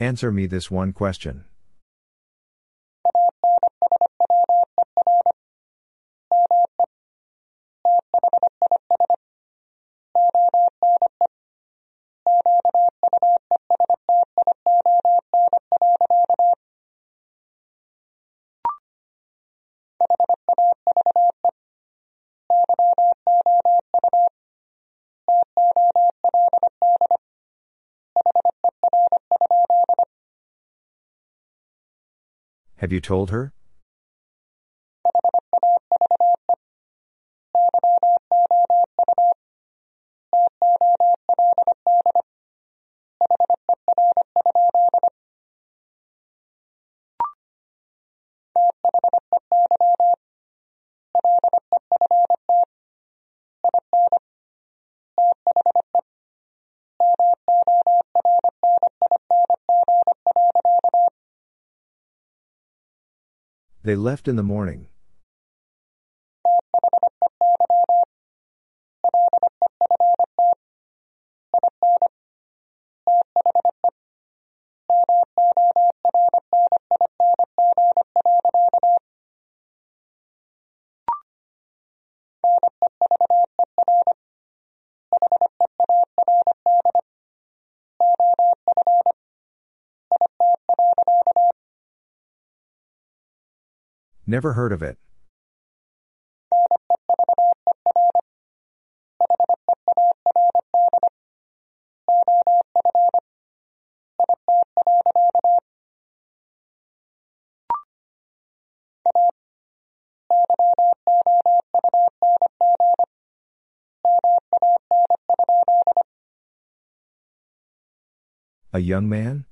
Answer me this one question. Have you told her? They left in the morning. Never heard of it. A young man?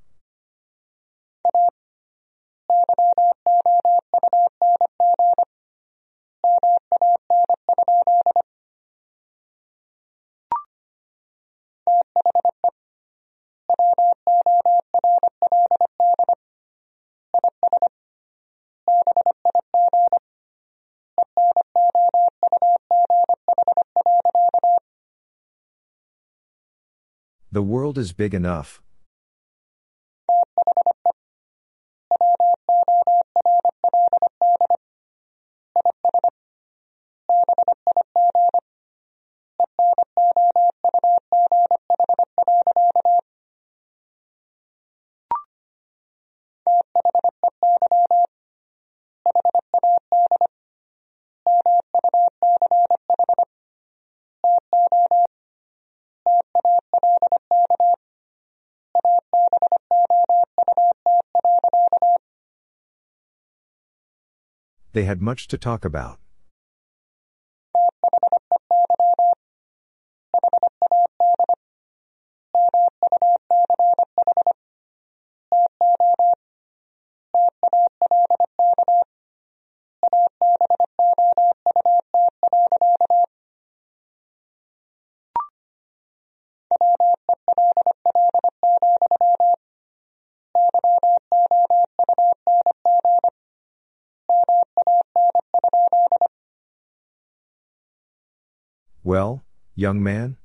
The world is big enough. They had much to talk about. Young man?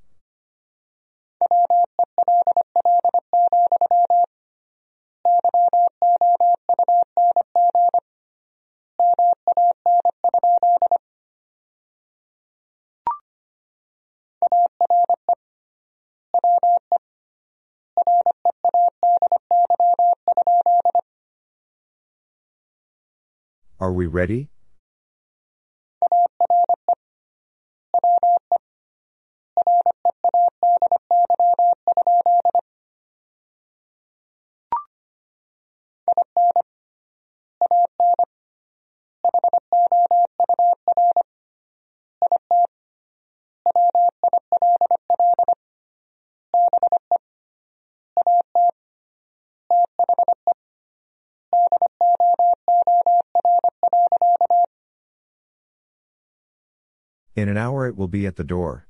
Are we ready? An hour it will be at the door.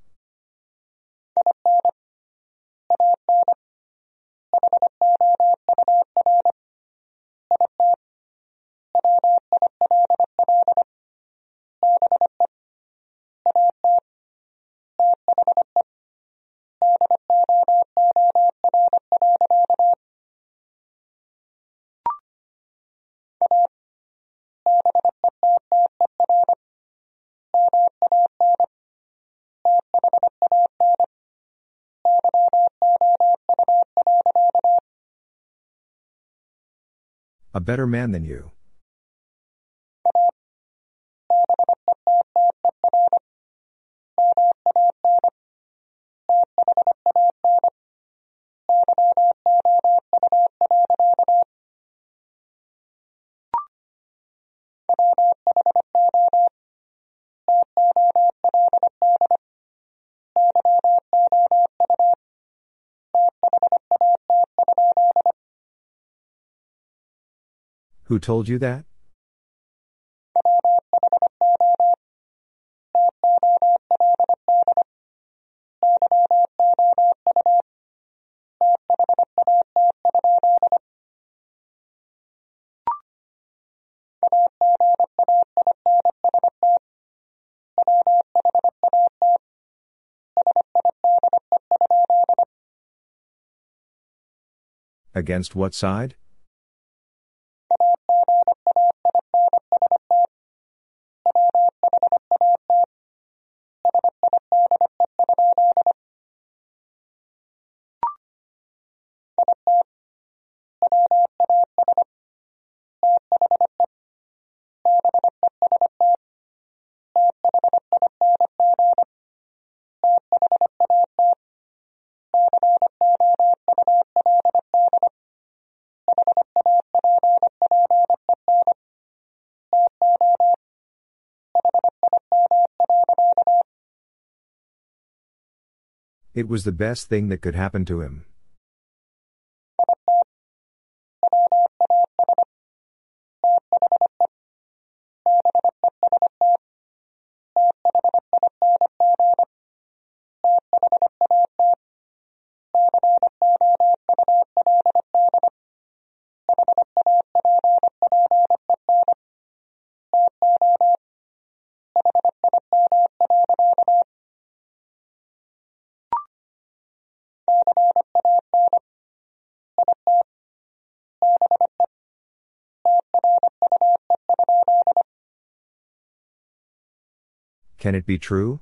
Better man than you. Who told you that? Against what side? It was the best thing that could happen to him. Can it be true?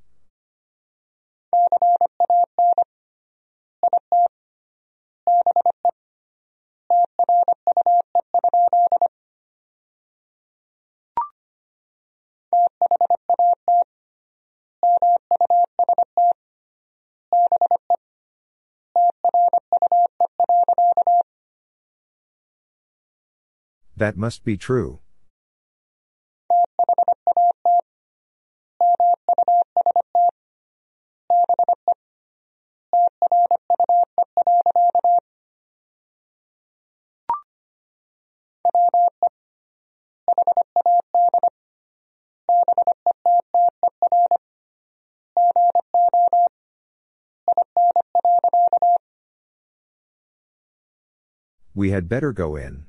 That must be true. We had better go in.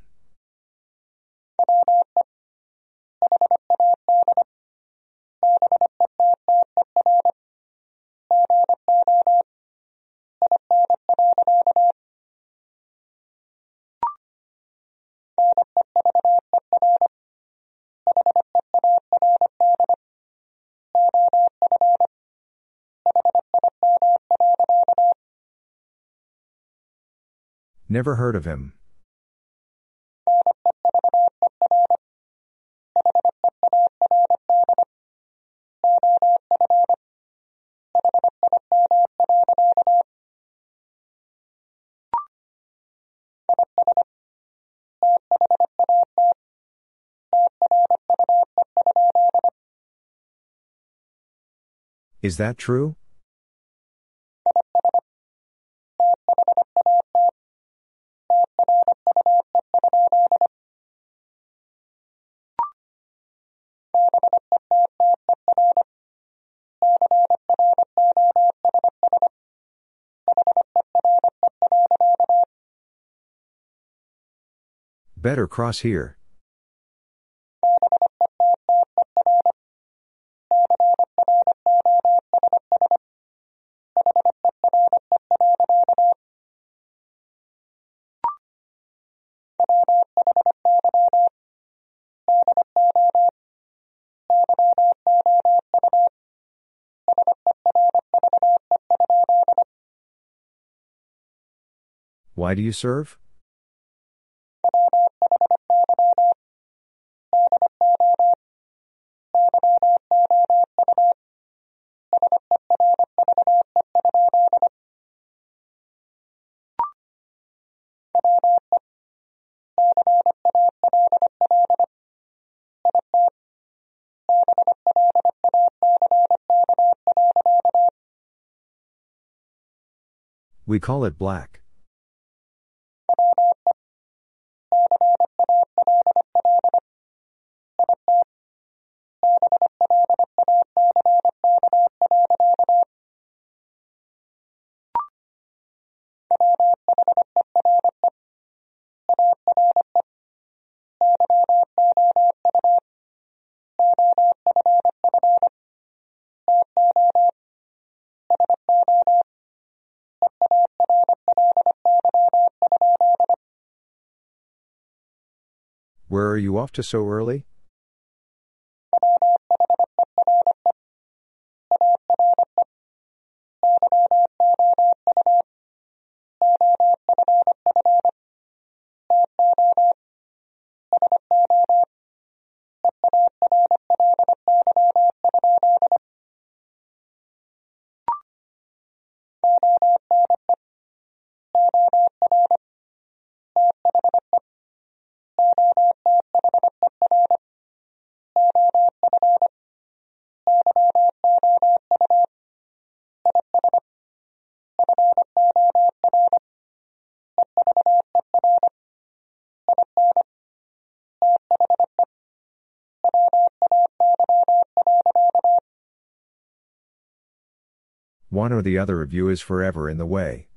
Never heard of him. Is that true? Better cross here. Why do you serve? We call it black. Are you off to so early? One or the other of you is forever in the way.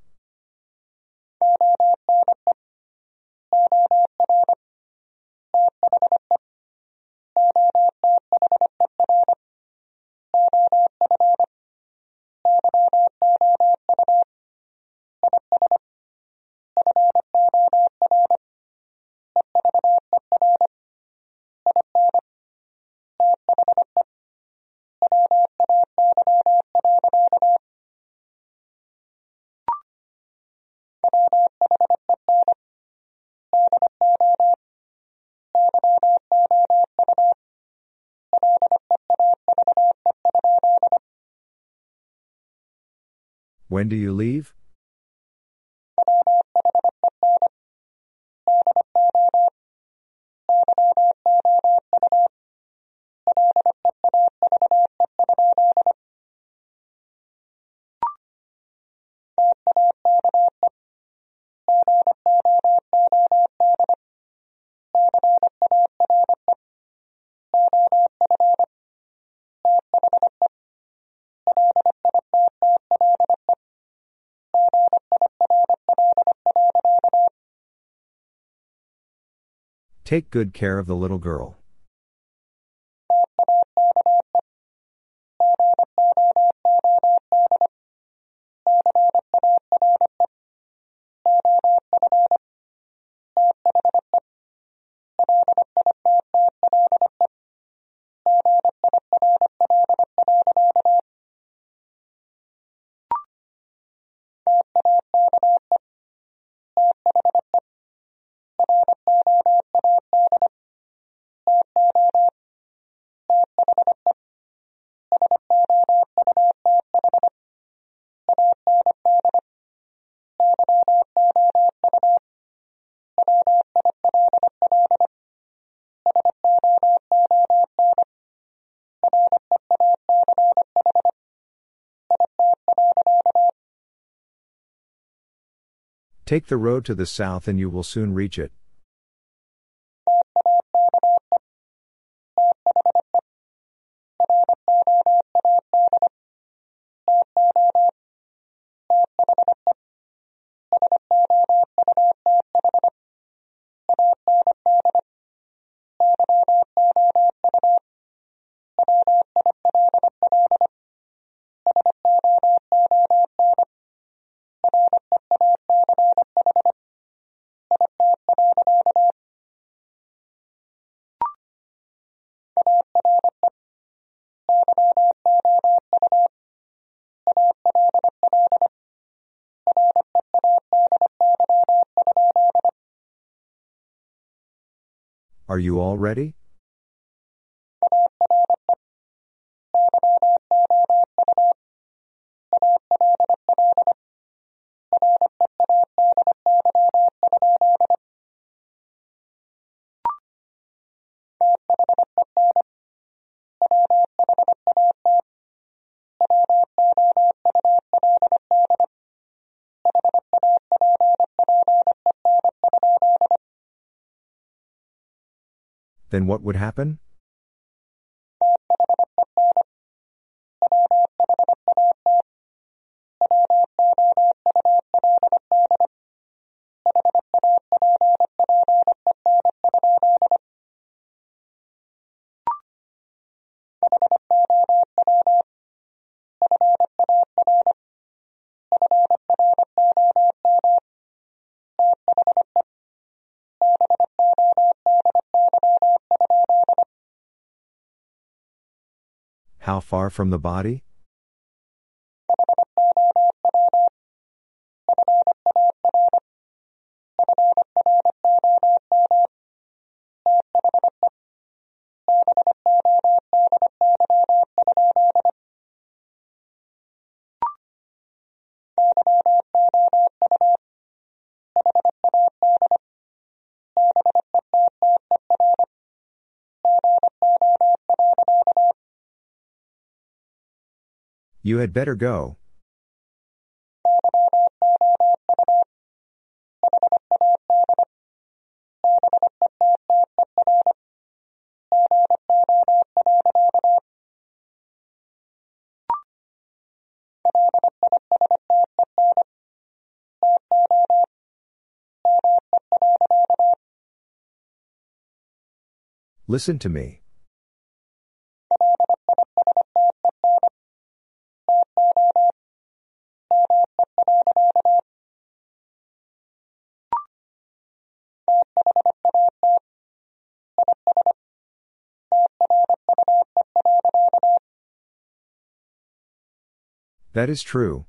When do you leave? Take good care of the little girl. Take the road to the south and you will soon reach it. Are you all ready? Then what would happen? Far from the body? You had better go. Listen to me. That is true.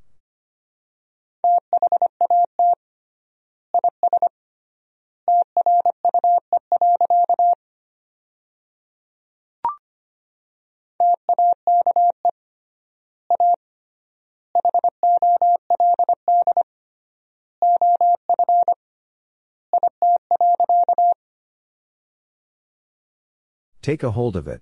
Take a hold of it.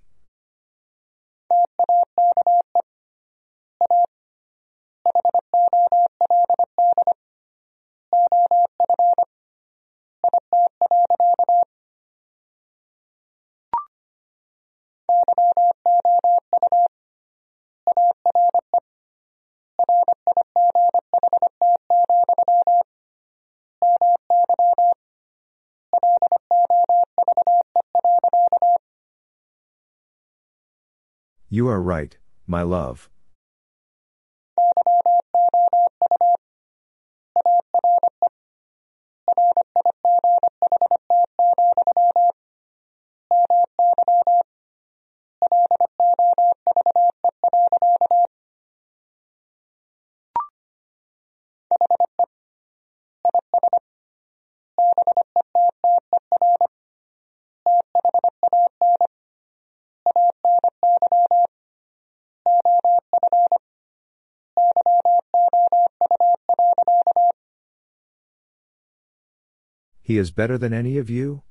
You are right, my love. He is better than any of you?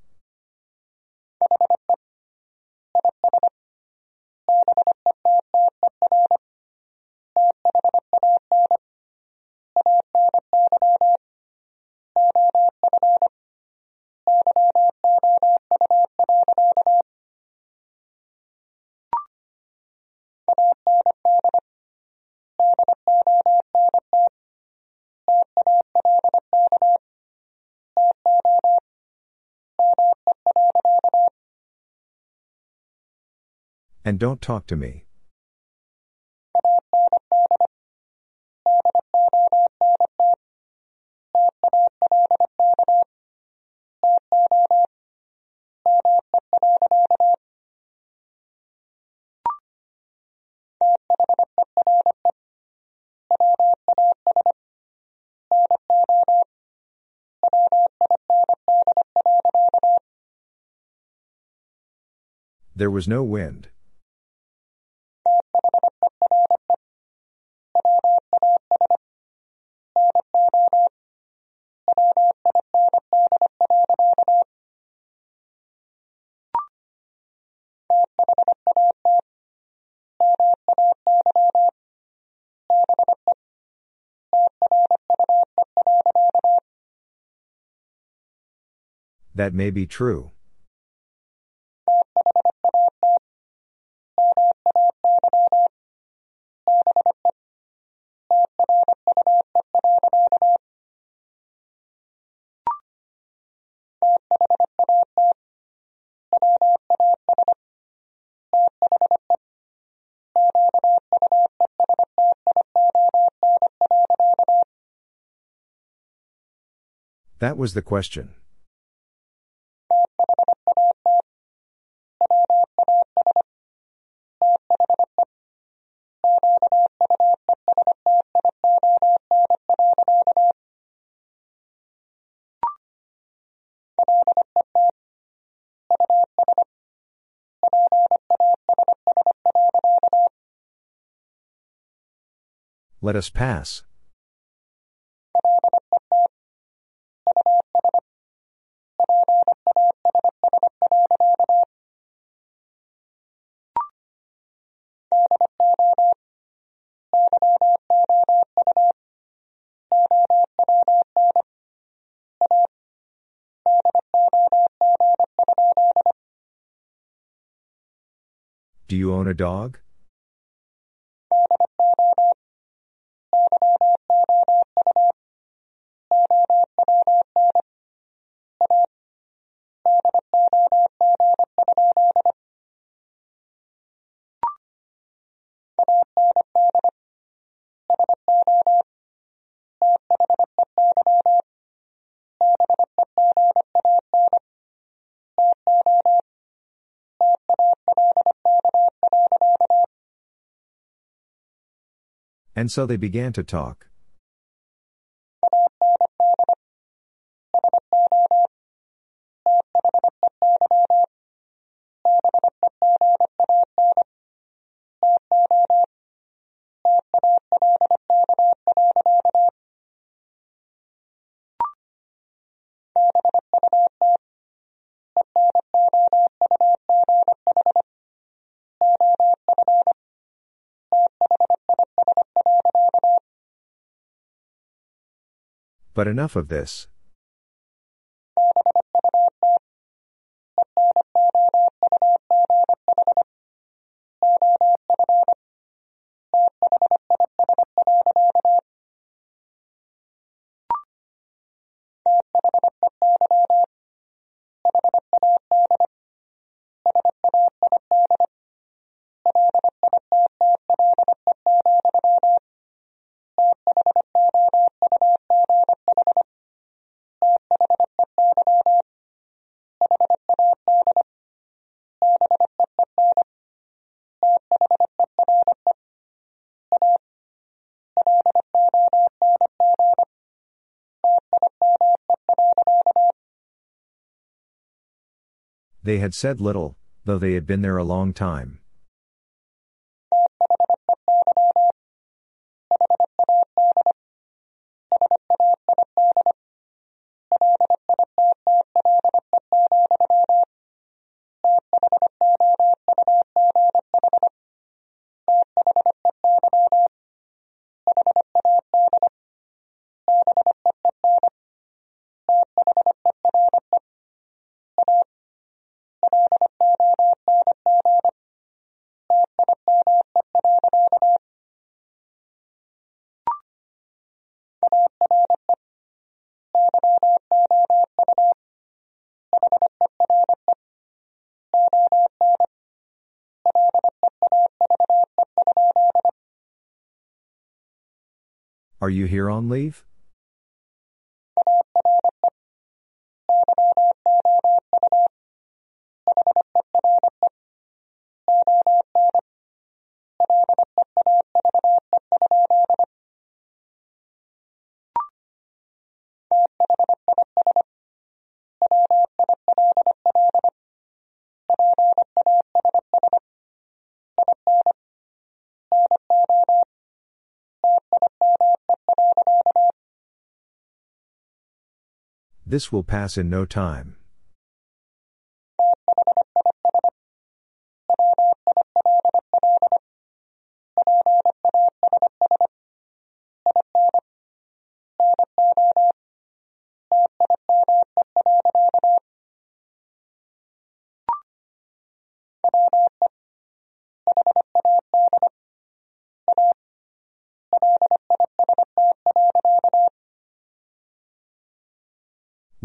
And don't talk to me. There was no wind. That may be true. That was the question. Let us pass. Do you own a dog? And so they began to talk. But enough of this. They had said little, though they had been there a long time. Are you here on leave? This will pass in no time.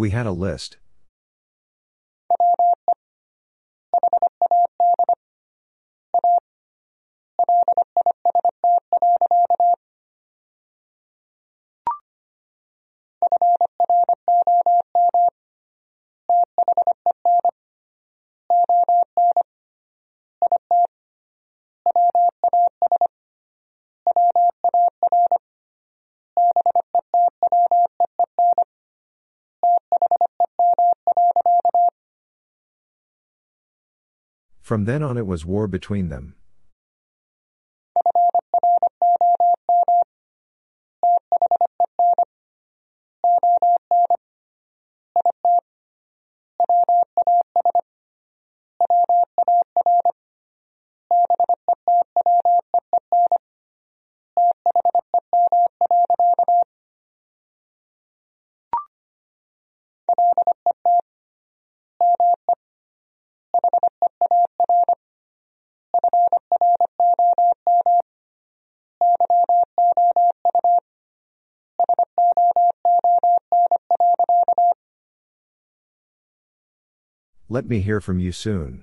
We had a list. From then on, it was war between them. Let me hear from you soon.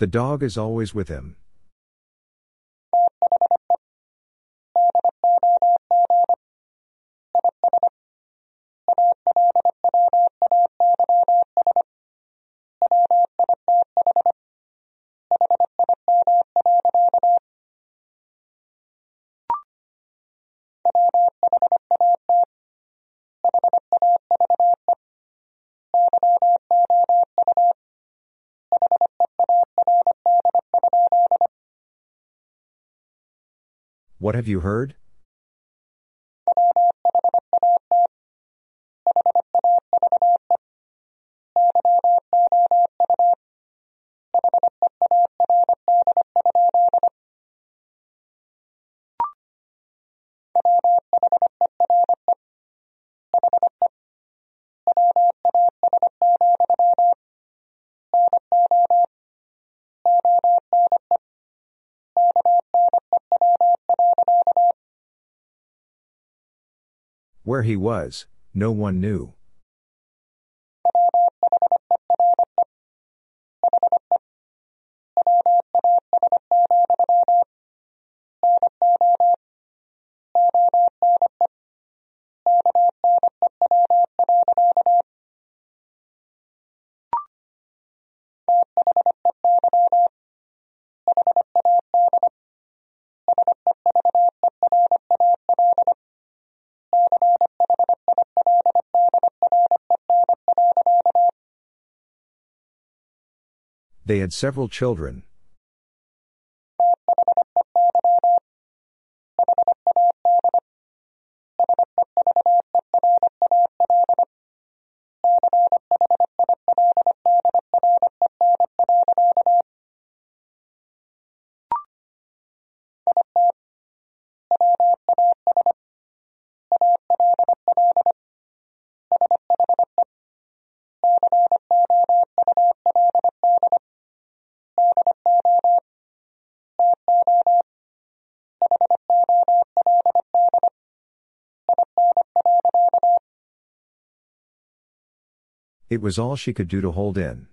The dog is always with him. Have you heard? Where he was, no one knew. They had several children. It was all she could do to hold in.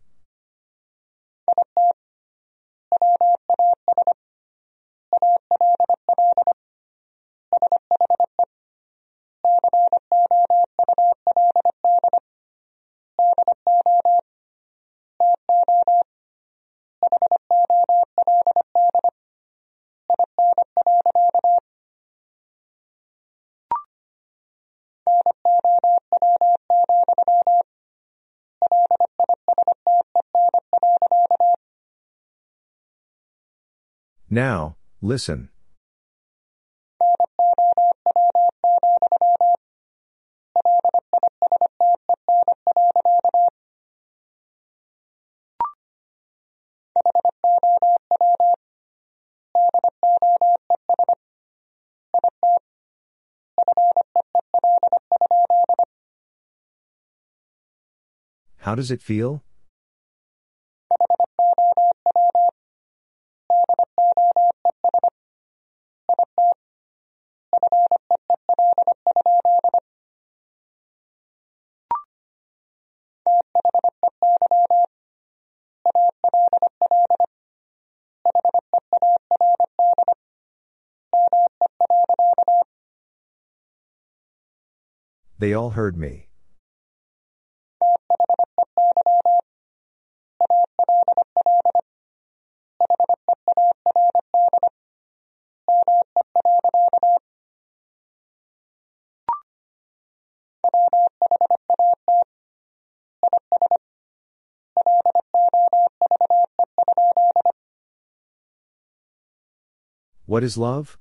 Now, listen. How does it feel? They all heard me. What is love?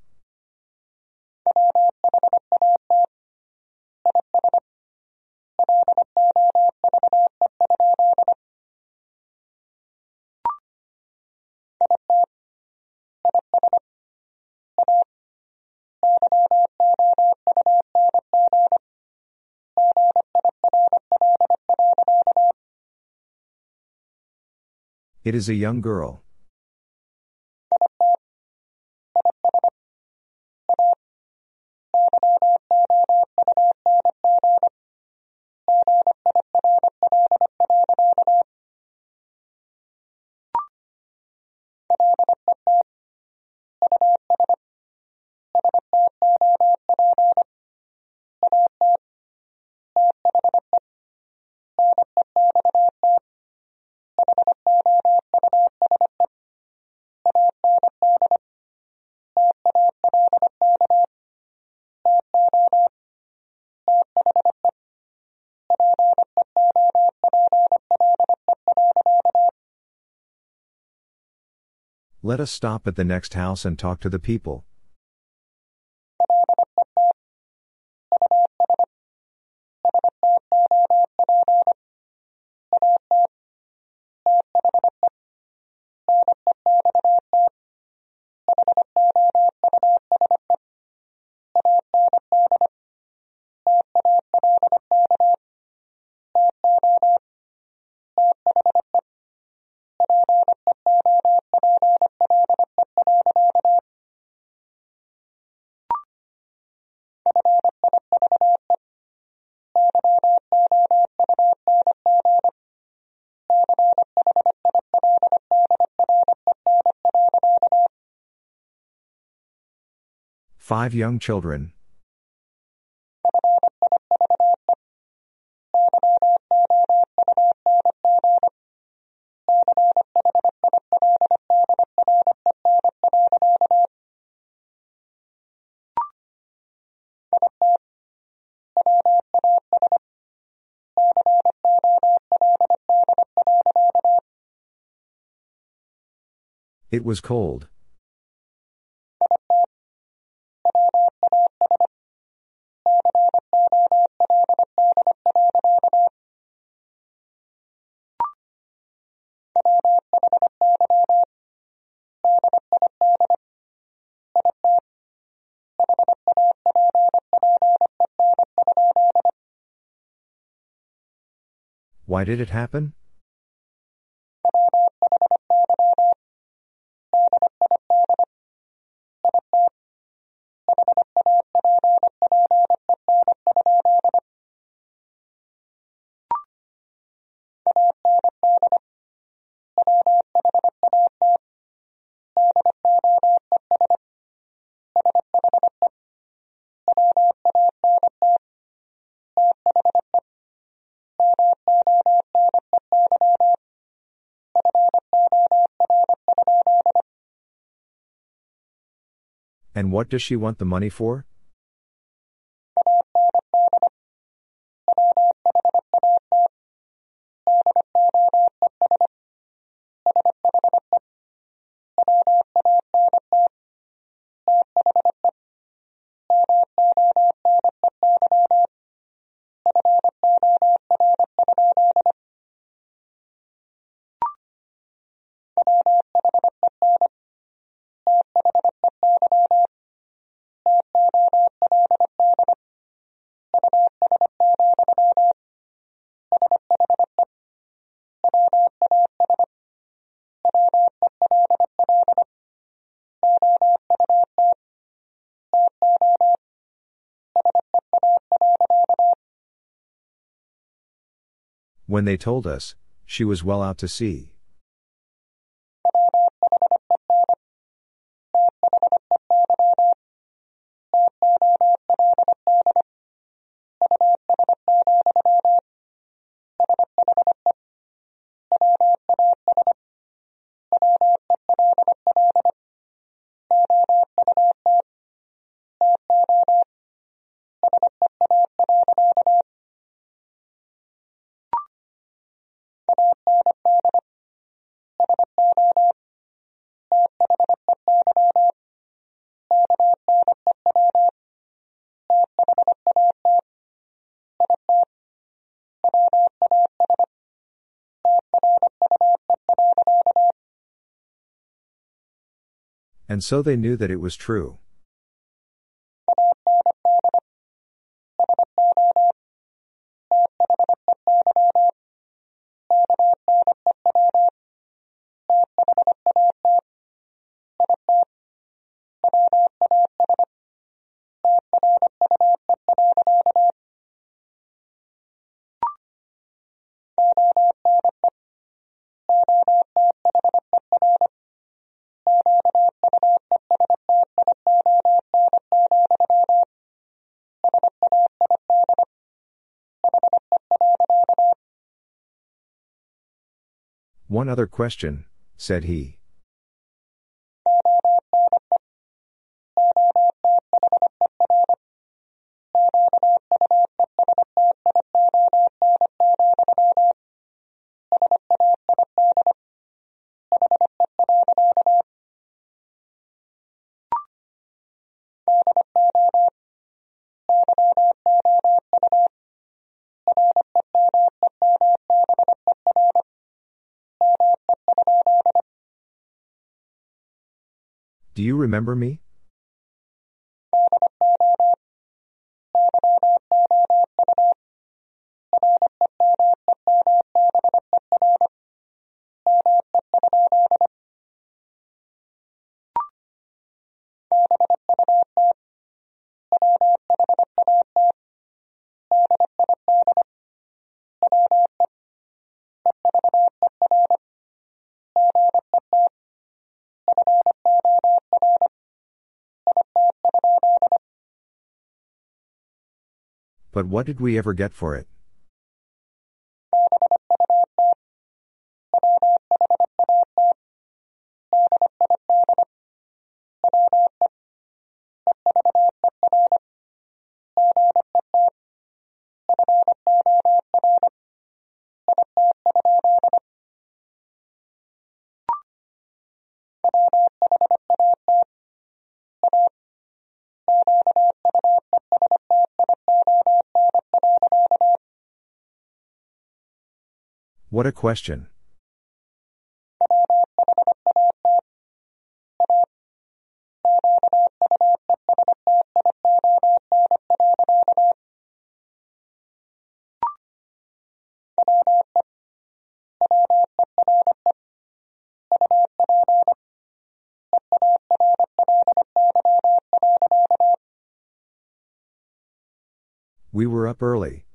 It is a young girl. Let us stop at the next house and talk to the people. Five young children. It was cold. Why did it happen? And what does she want the money for? When they told us, she was well out to sea. And so they knew that it was true. One other question, said he. Remember me? But what did we ever get for it? What a question. We were up early.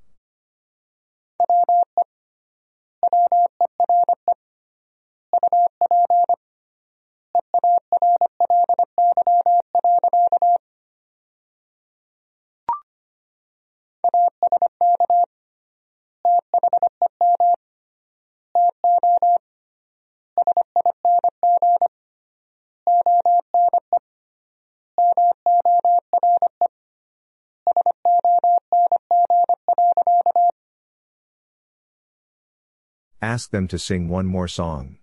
Ask them to sing one more song.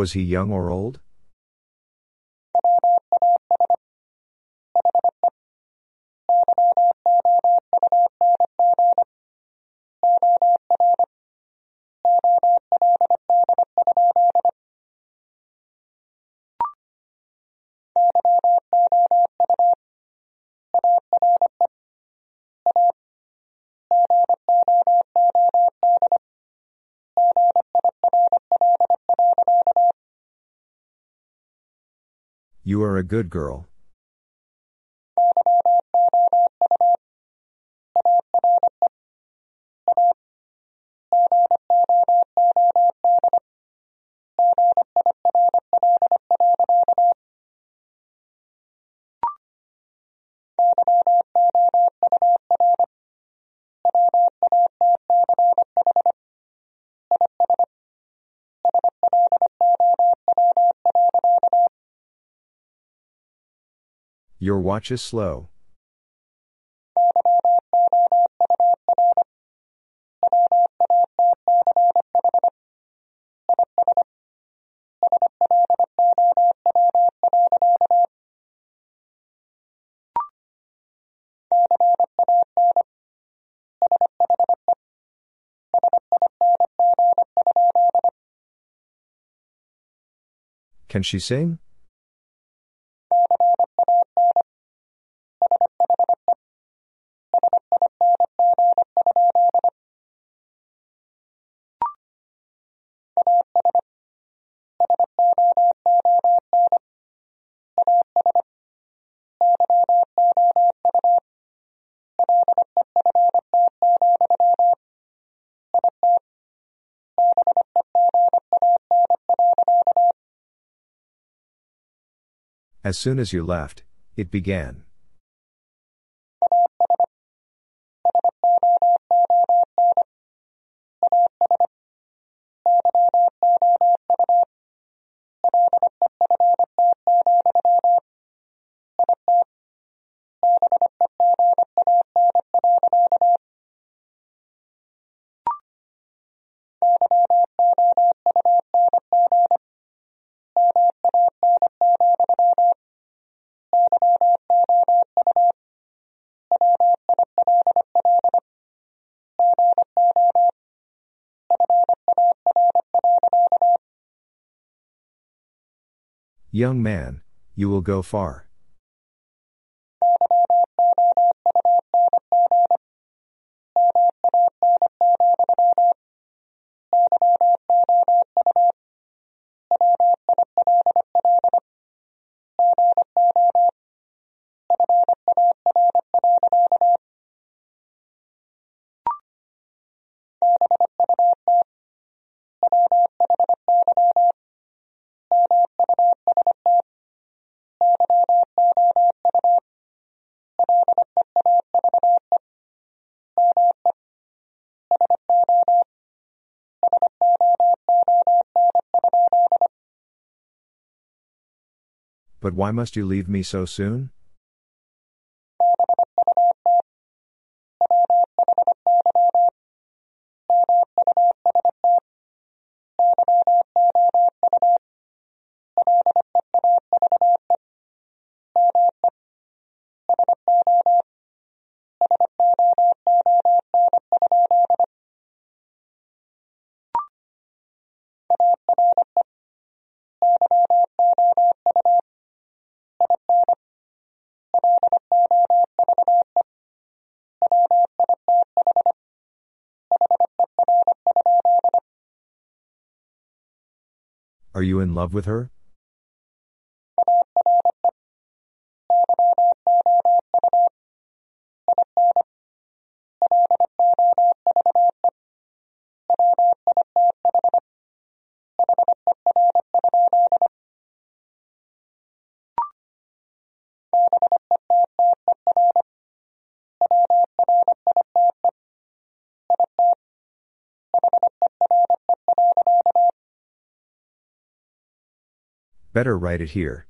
Was he young or old? A good girl. Your watch is slow. Can she sing? As soon as you left, it began. Young man, you will go far. Why must you leave me so soon? Are you in love with her? Better write it here.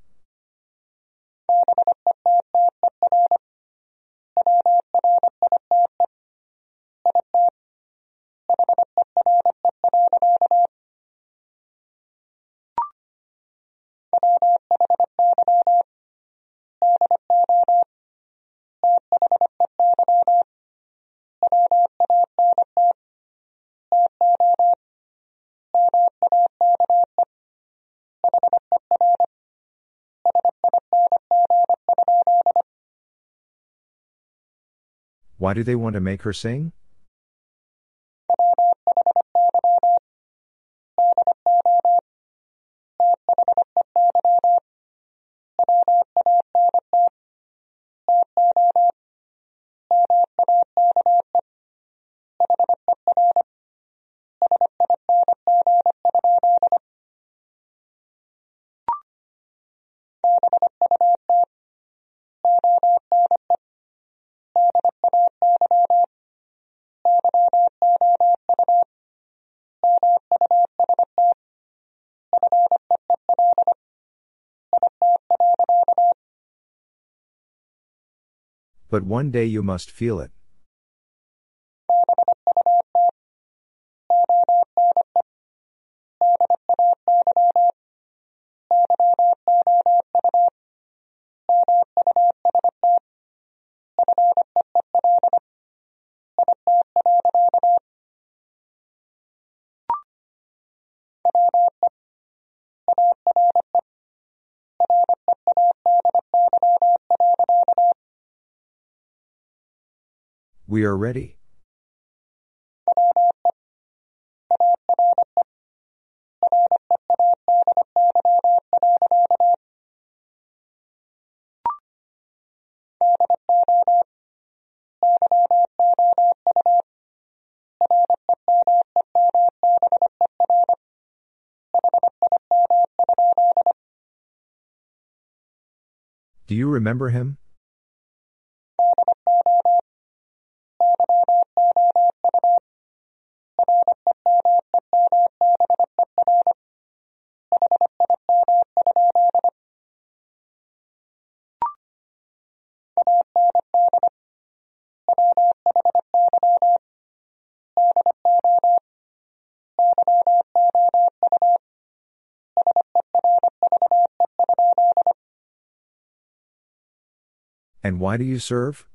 Why do they want to make her sing? But one day you must feel it. We are ready. Do you remember him? And why do you serve?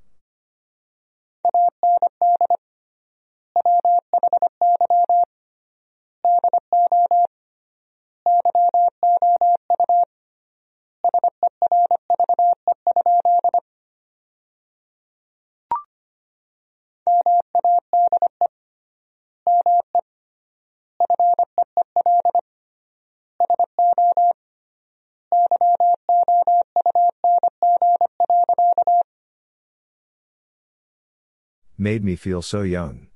Made me feel so young.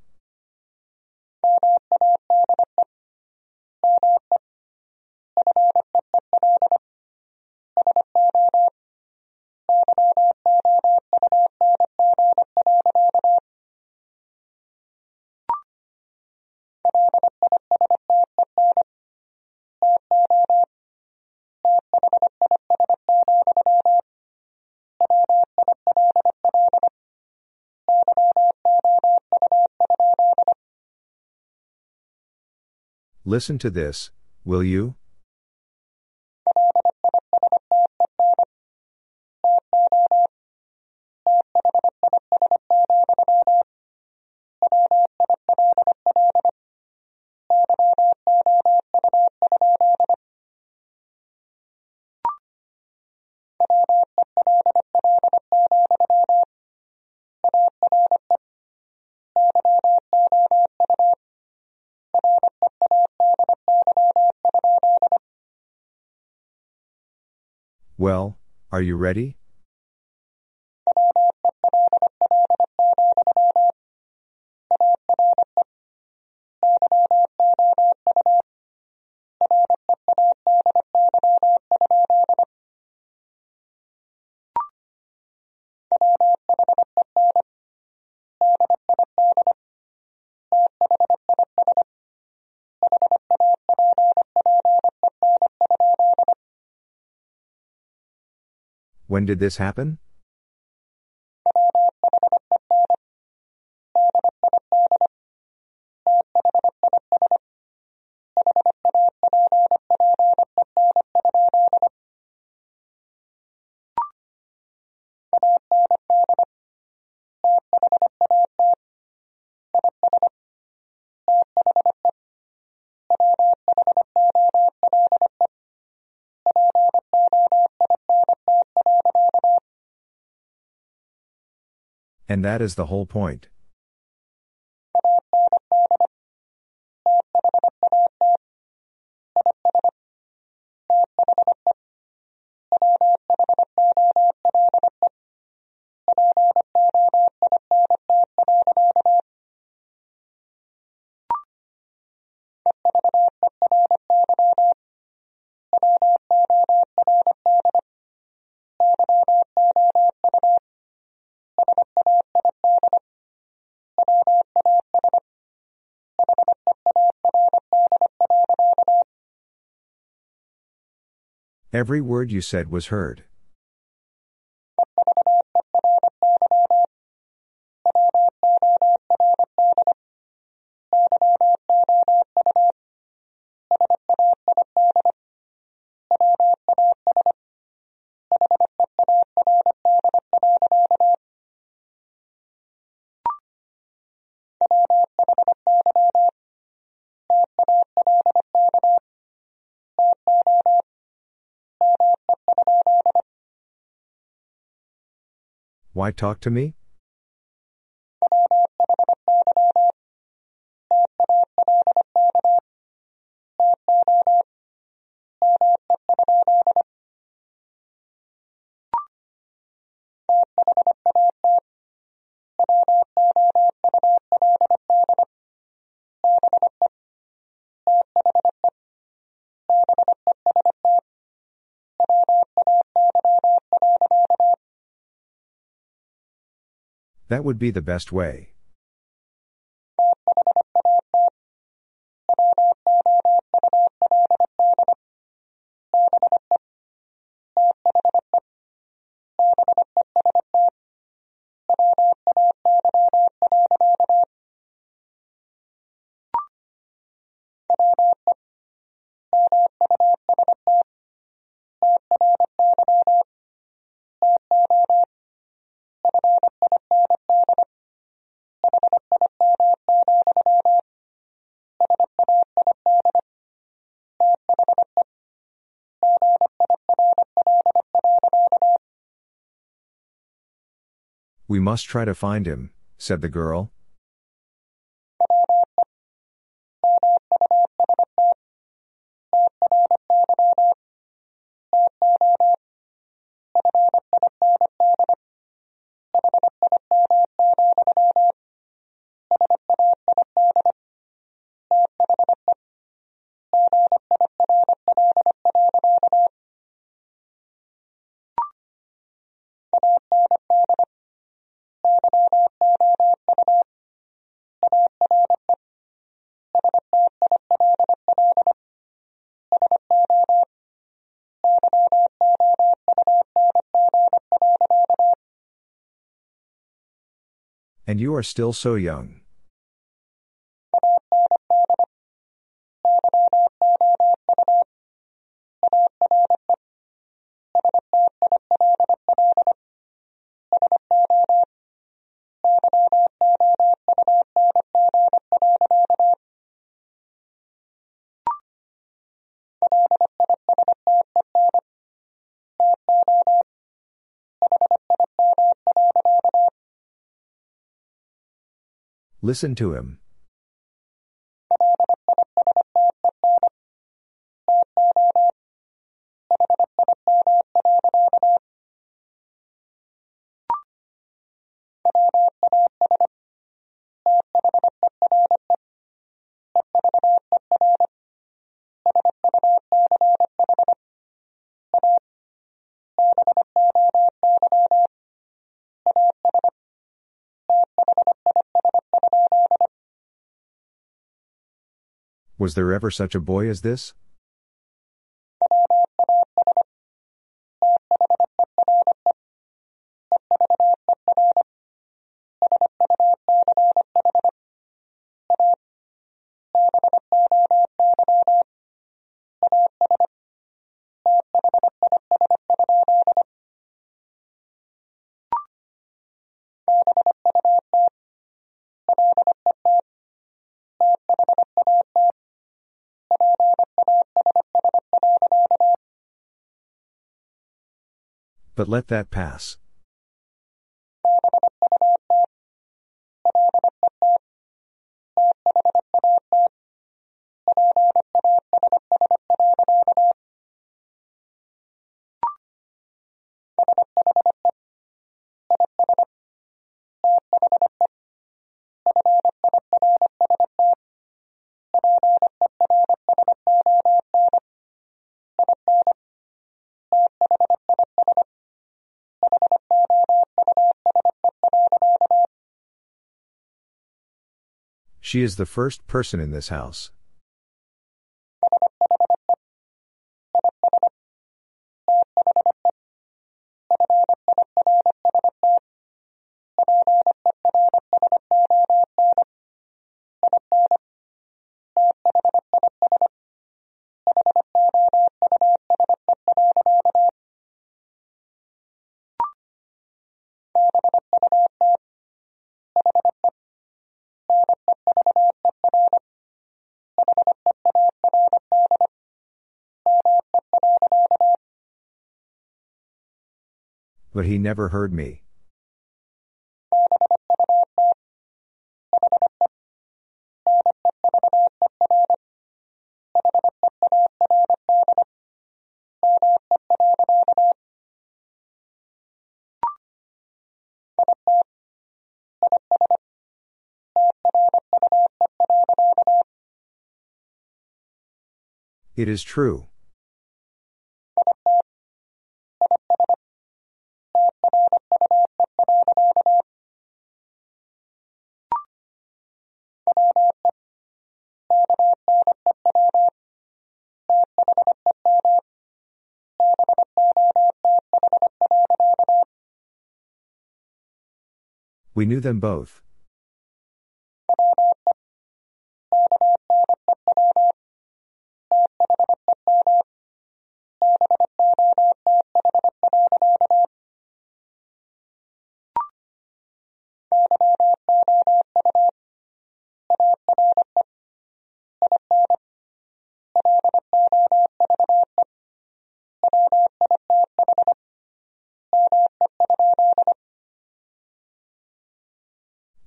Listen to this, will you? Well, are you ready? Did this happen? And that is the whole point. Every word you said was heard. Why talk to me? That would be the best way. We must try to find him, said the girl. And you are still so young. Listen to him. Was there ever such a boy as this? But let that pass. She is the first person in this house. But he never heard me. It is true. We knew them both.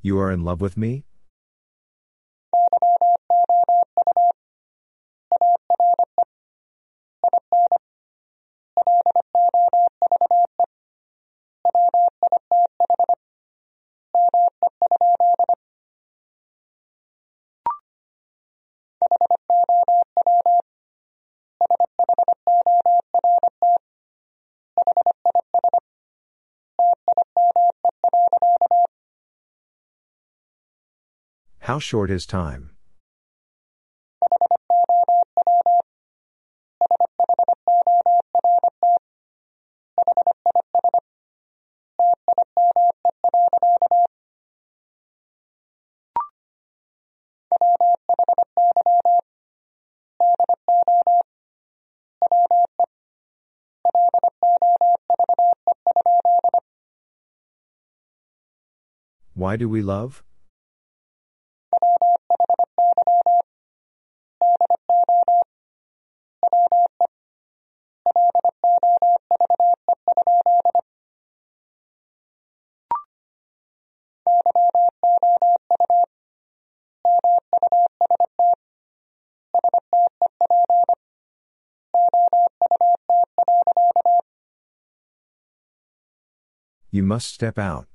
You are in love with me? How short is time? Why do we love? You must step out.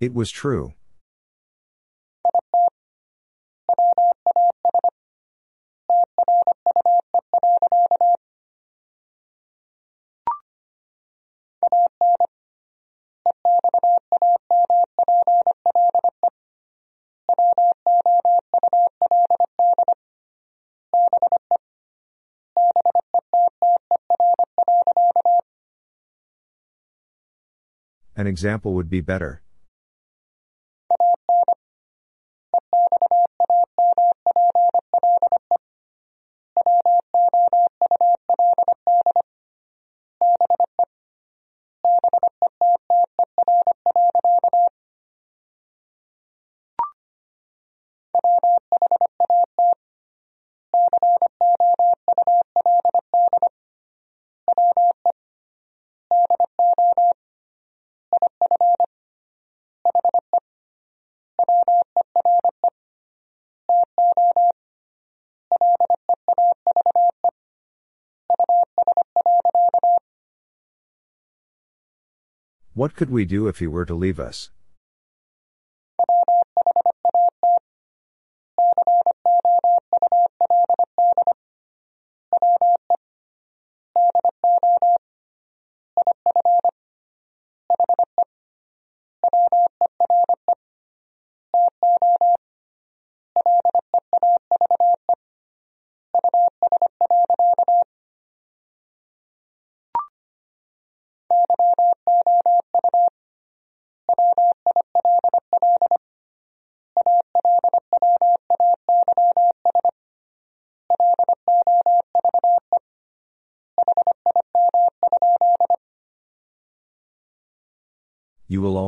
It was true. An example would be better. What could we do if he were to leave us?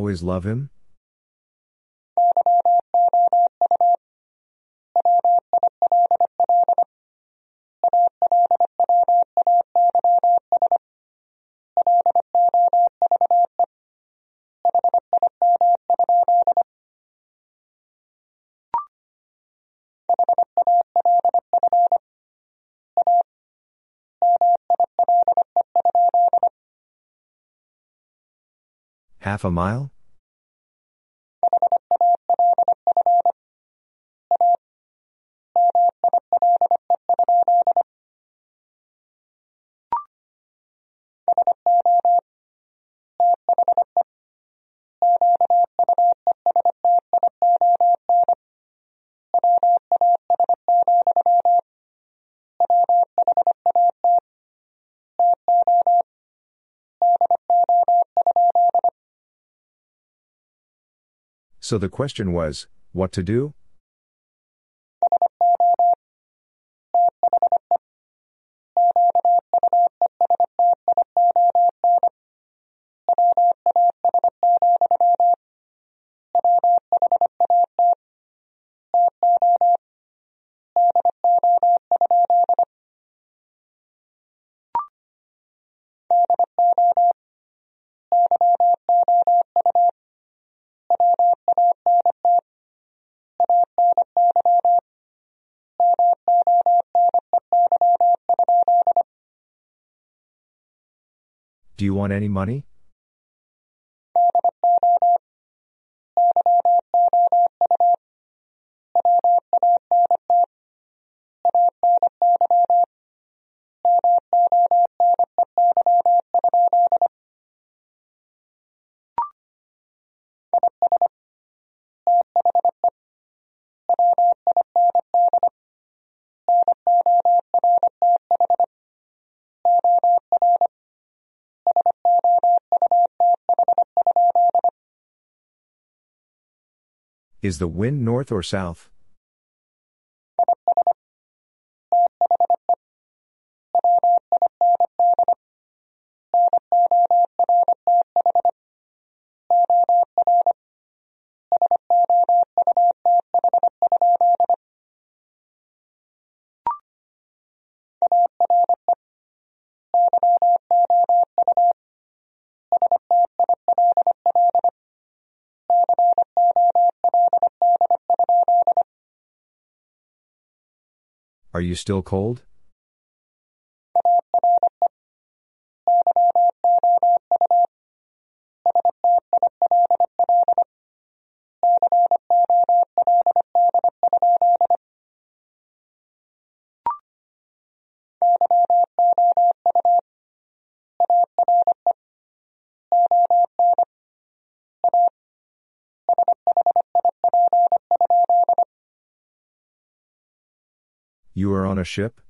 Always love him? A mile? So the question was, what to do? Do you want any money? Is the wind north or south? You still cold? You are on a ship?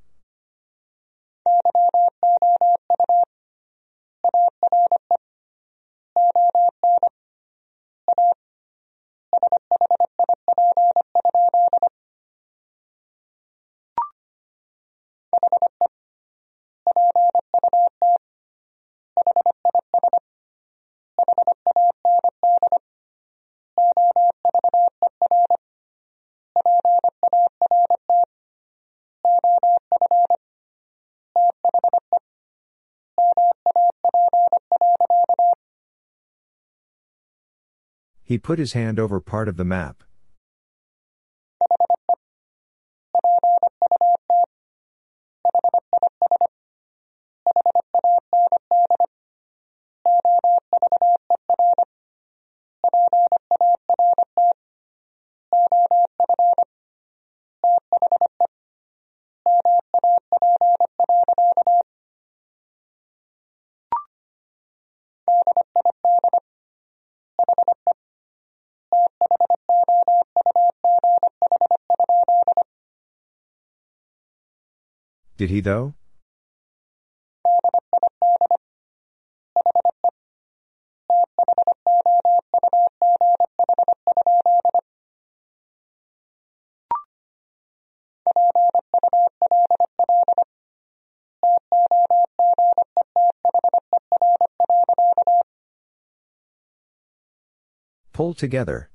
He put his hand over part of the map. Did he though? Pull together.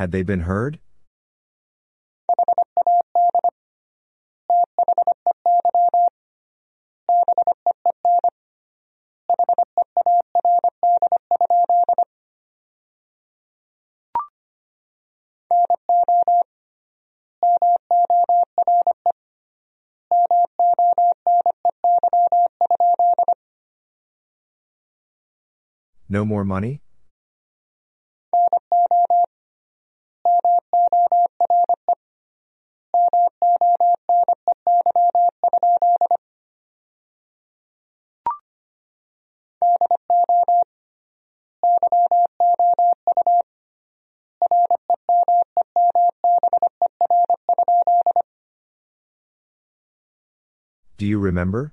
Had they been heard? No more money? Remember?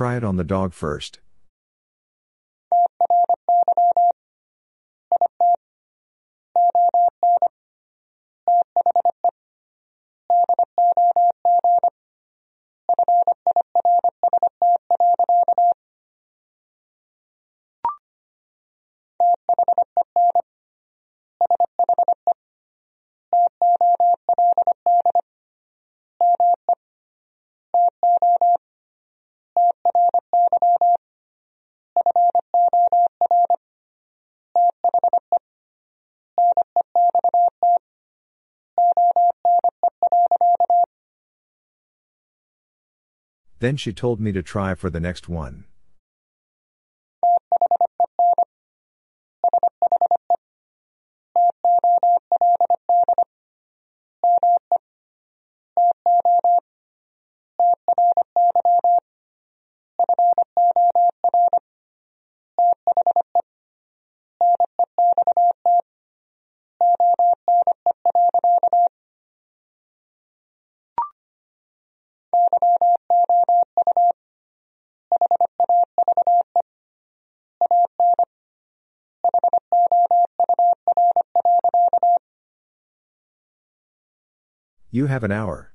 Try it on the dog first. Then she told me to try for the next one. You have an hour.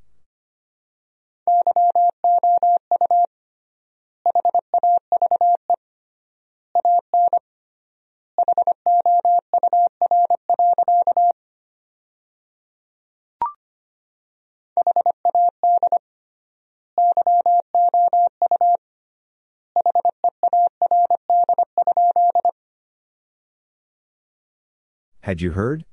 Had you heard?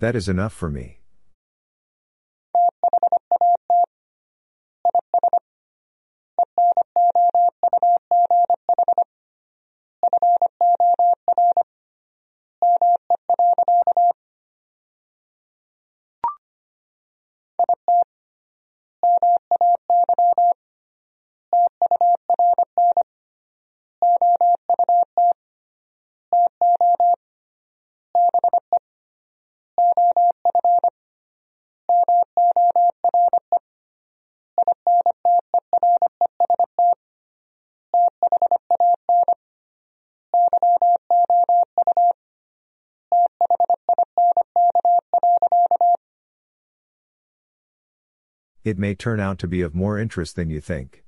That is enough for me. It may turn out to be of more interest than you think.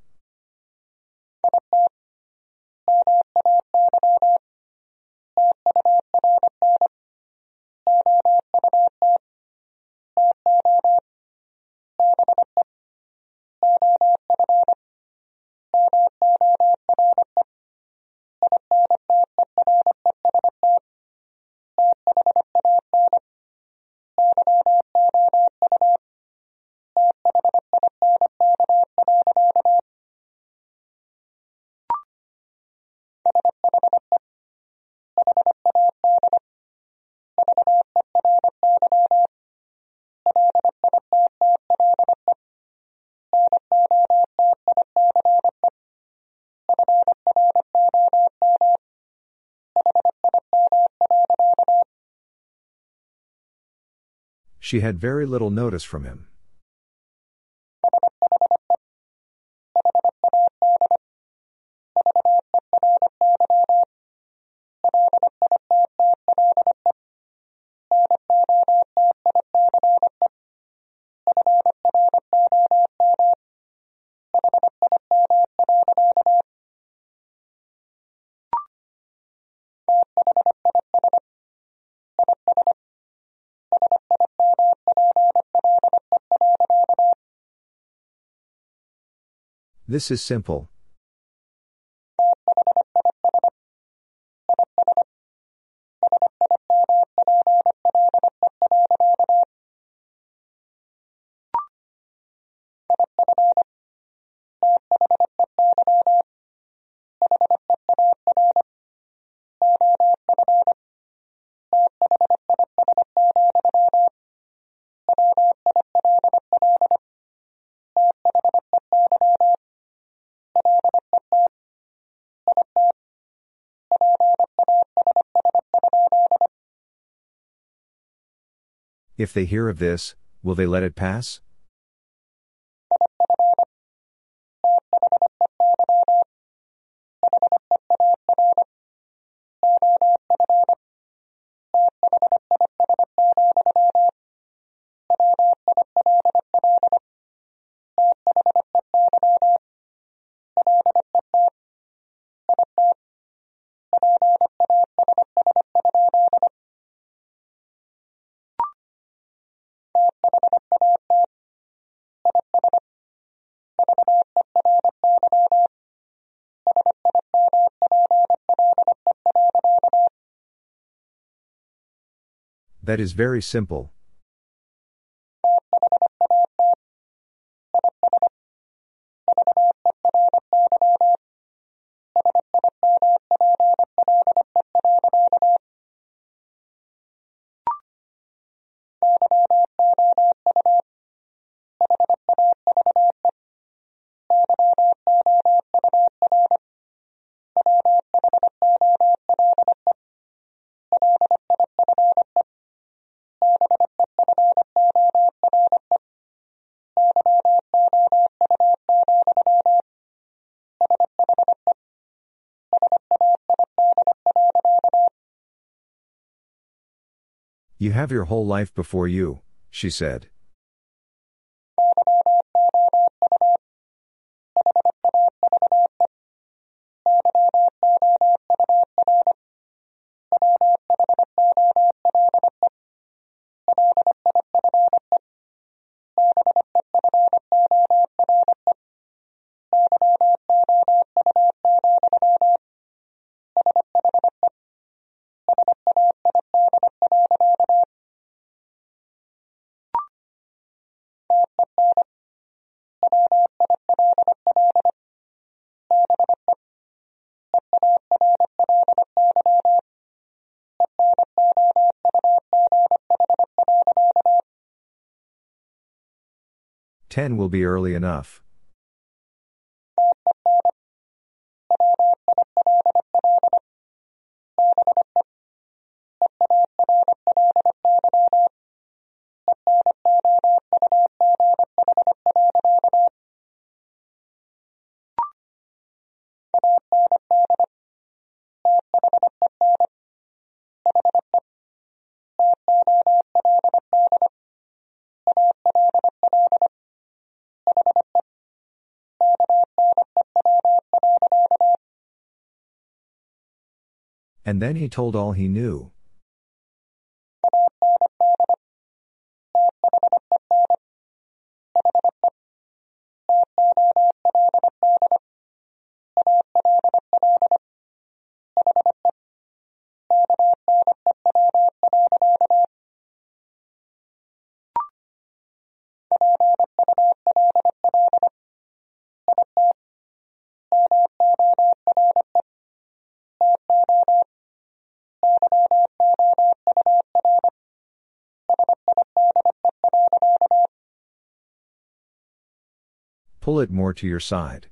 She had very little notice from him. This is simple. If they hear of this, will they let it pass? That is very simple. You have your whole life before you, she said. Ten will be early enough. And then he told all he knew. It more to your side.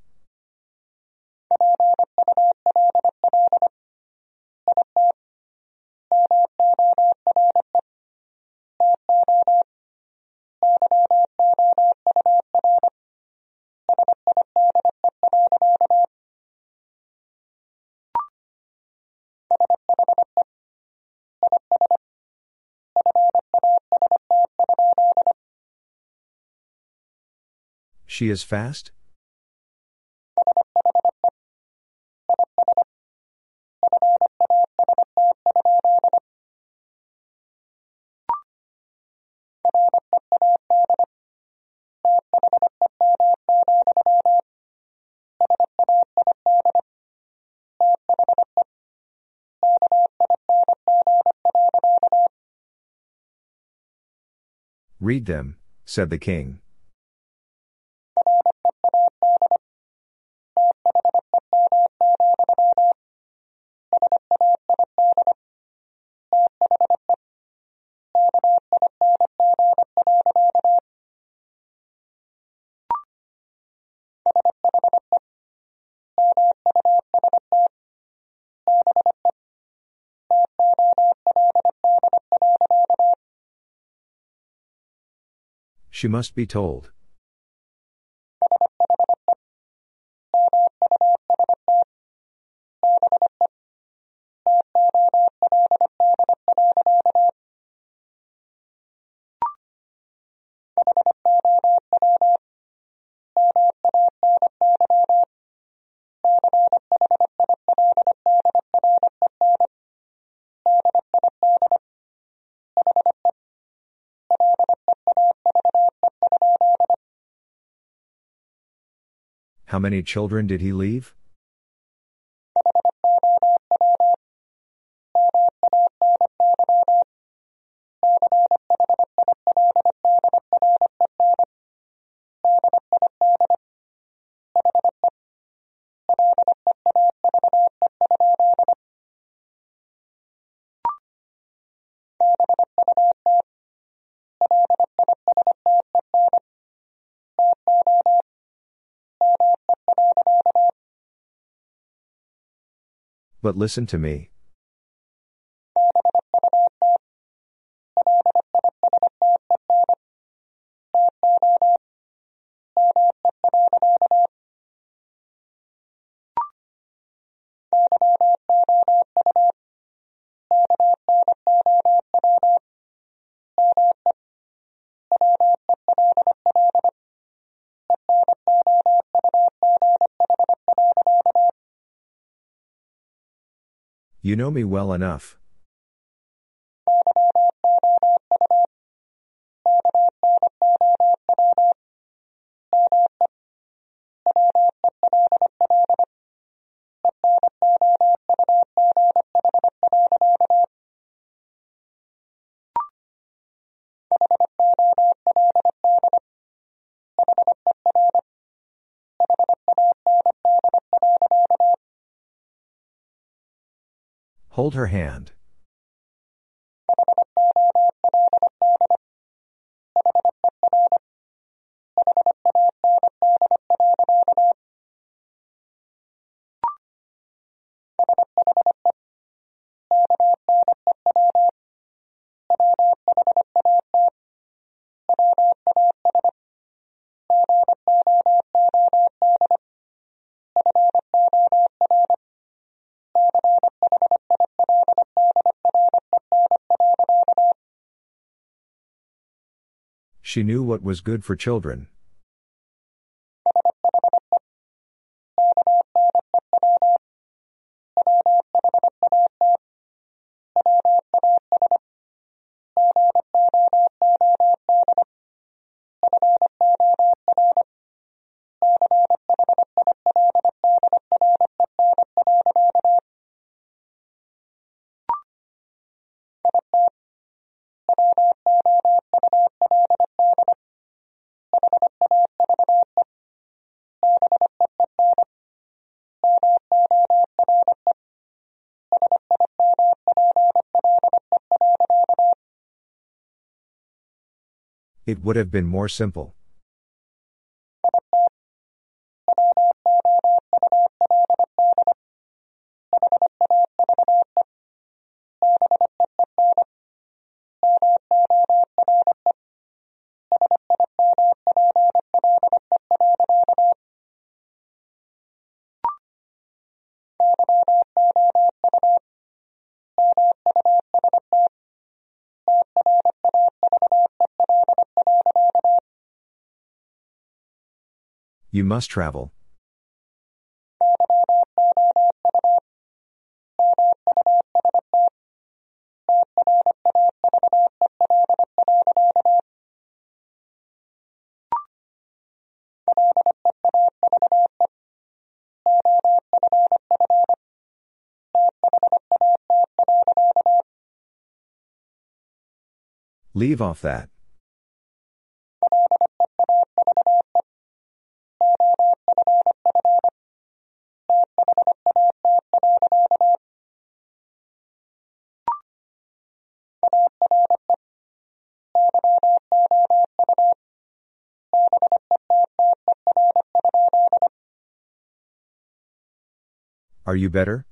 She is fast? Read them, said the king. She must be told. How many children did he leave? But listen to me. You know me well enough. Hold her hand. She knew what was good for children. It would have been more simple. You must travel. Leave off that. Are you better?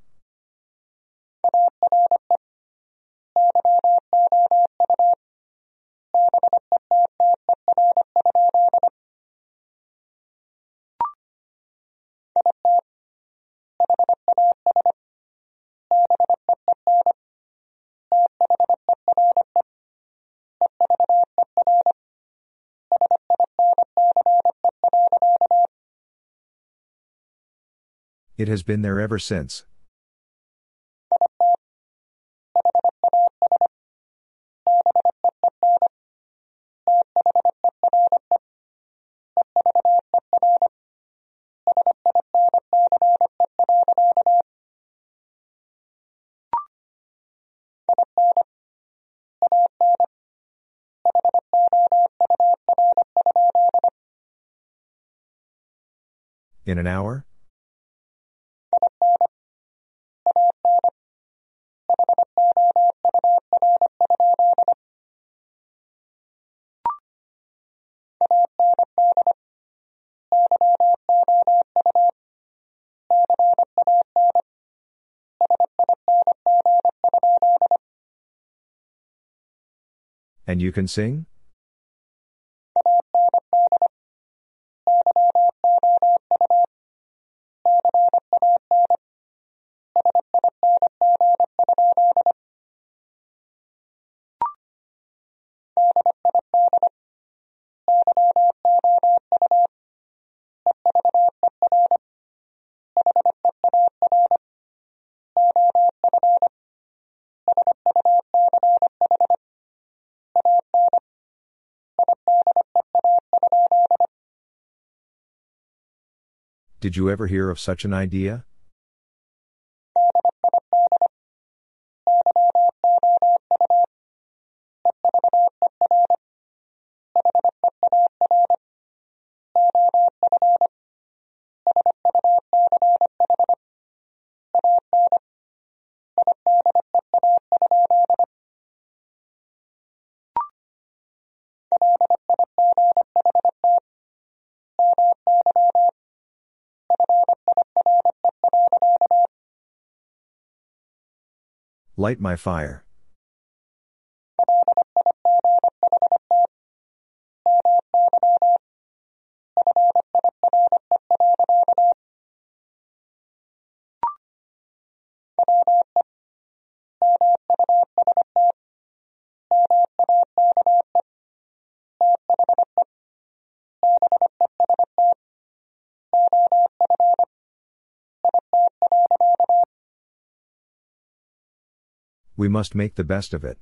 It has been there ever since. In an hour? And you can sing? Did you ever hear of such an idea? Light my fire. We must make the best of it.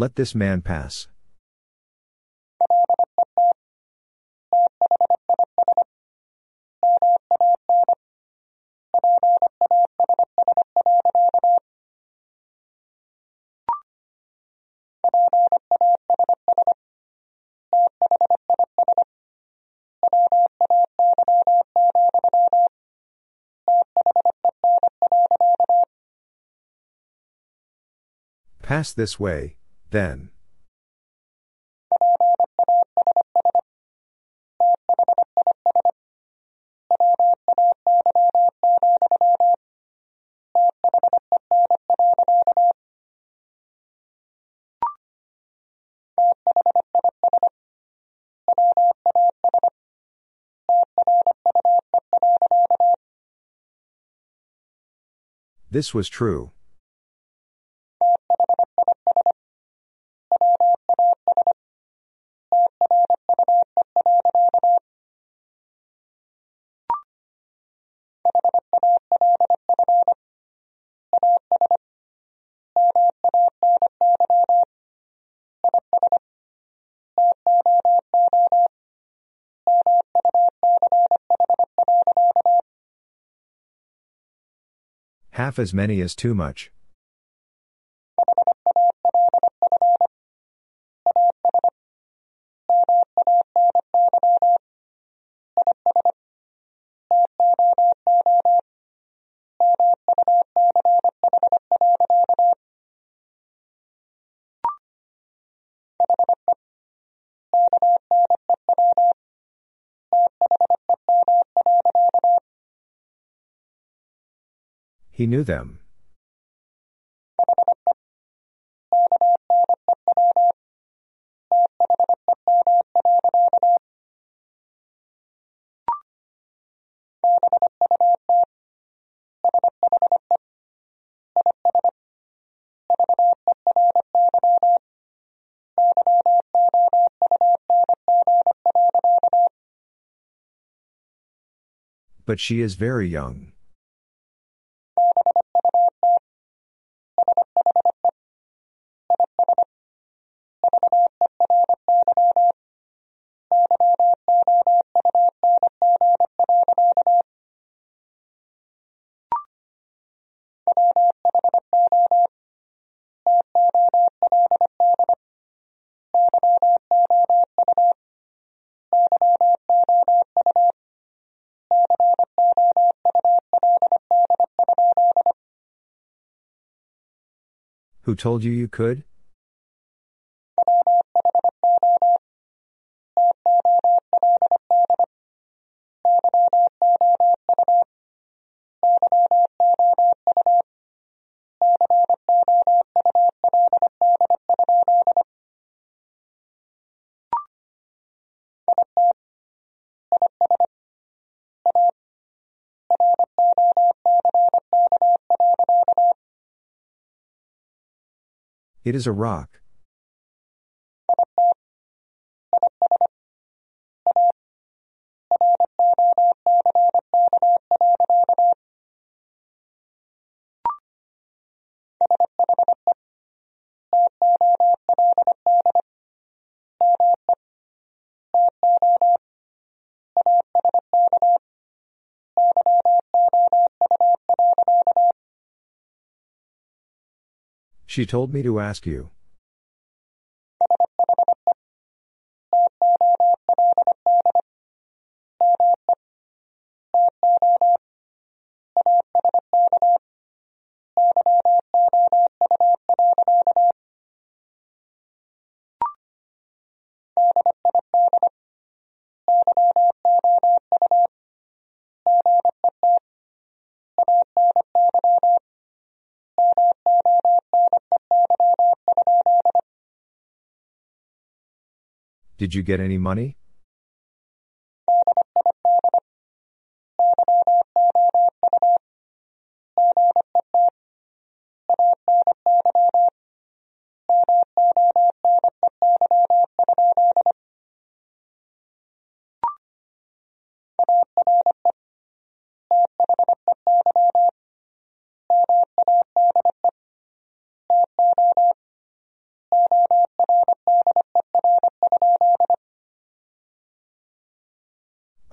Let this man pass. Pass this way, then. This was true. Half as many is too much. He knew them. But she is very young. Told you you could? It is a rock. She told me to ask you. Did you get any money?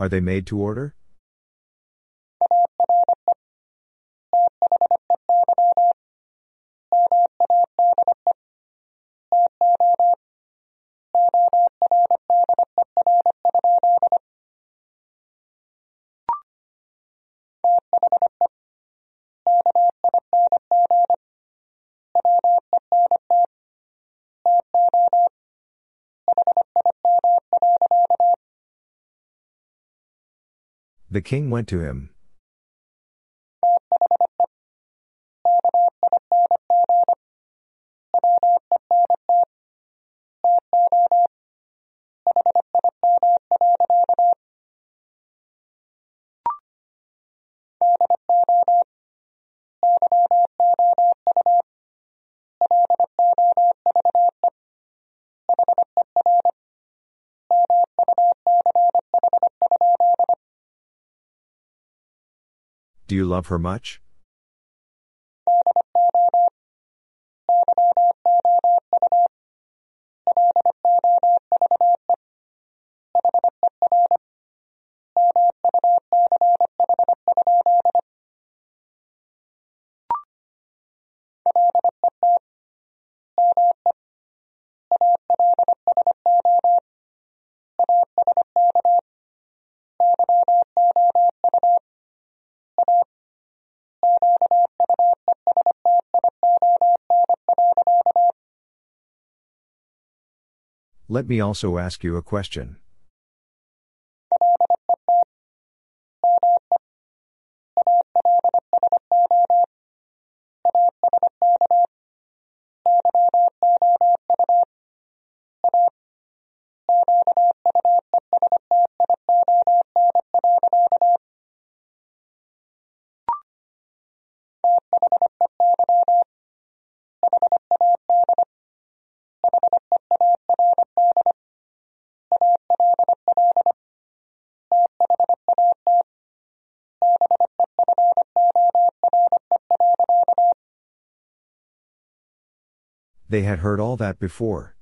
Are they made to order? The king went to him. Do you love her much? Let me also ask you a question. They had heard all that before.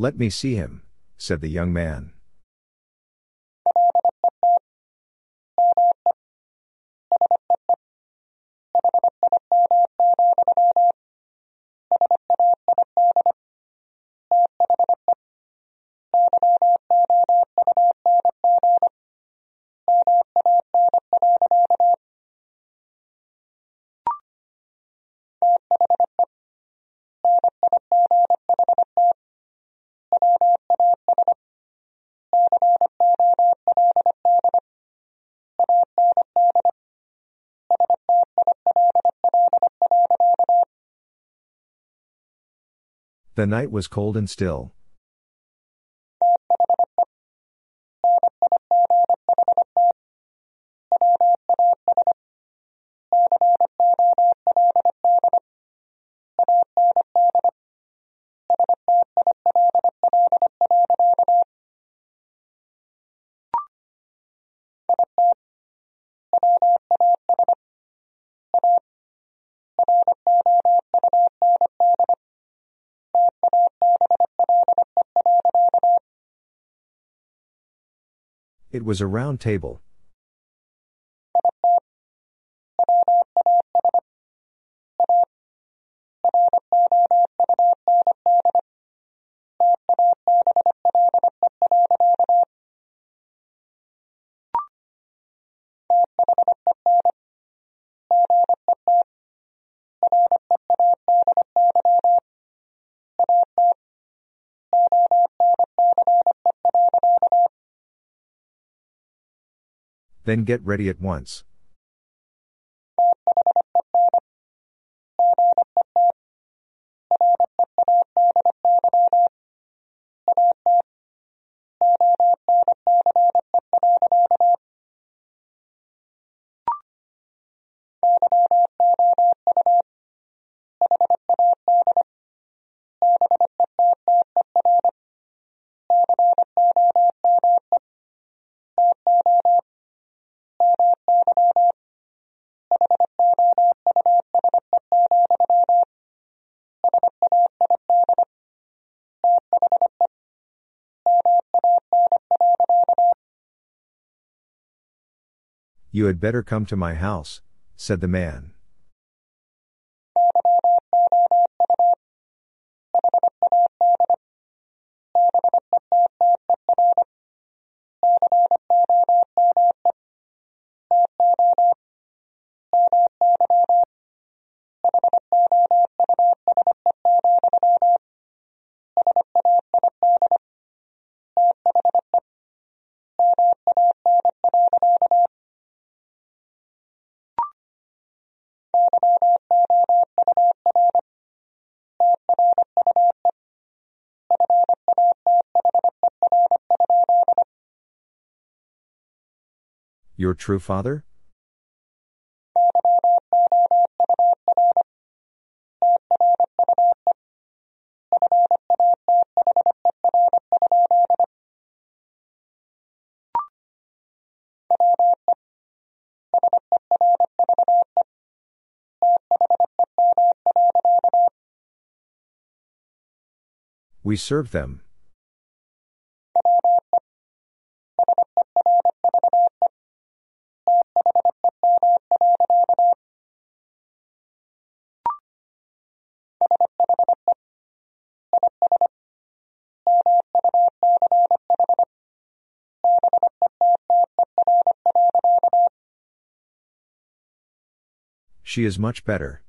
Let me see him, said the young man. The night was cold and still. It was a round table. Then get ready at once. You had better come to my house, said the man. True father? We served them. She is much better.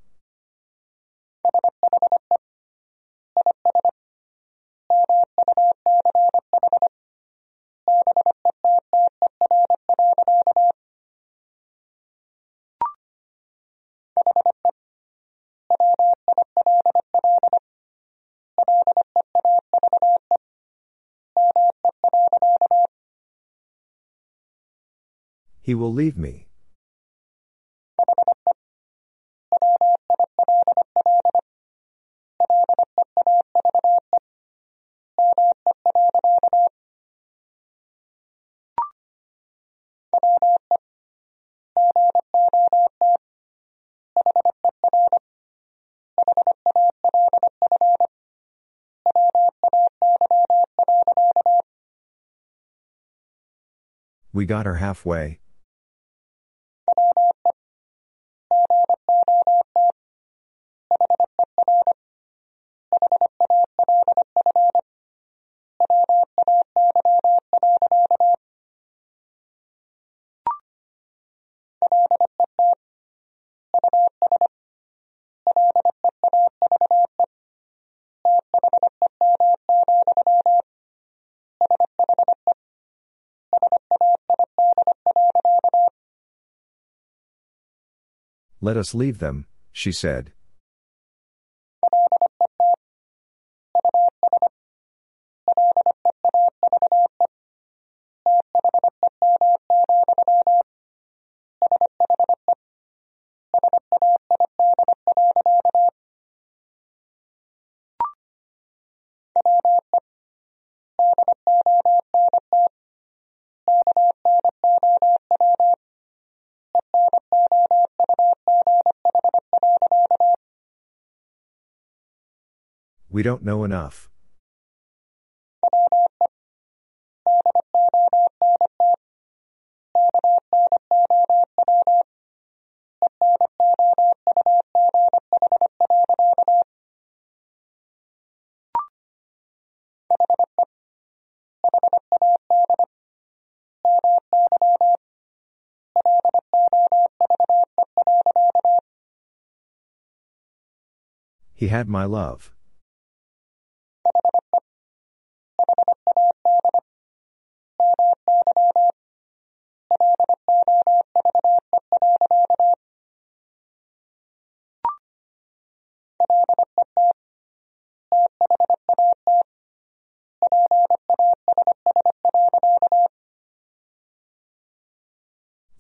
He will leave me. We got her halfway. Let us leave them, she said. We don't know enough. He had my love.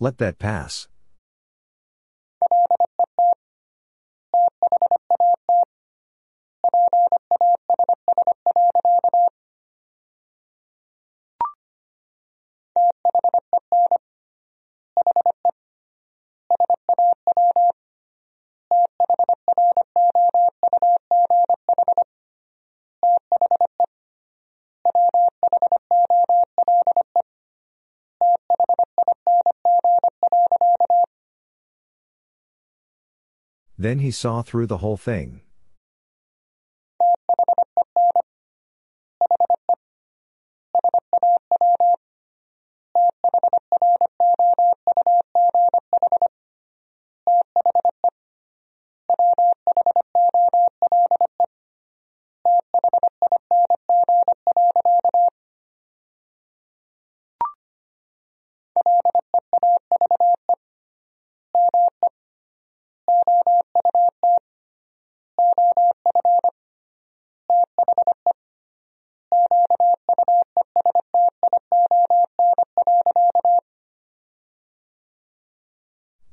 Let that pass. Then he saw through the whole thing.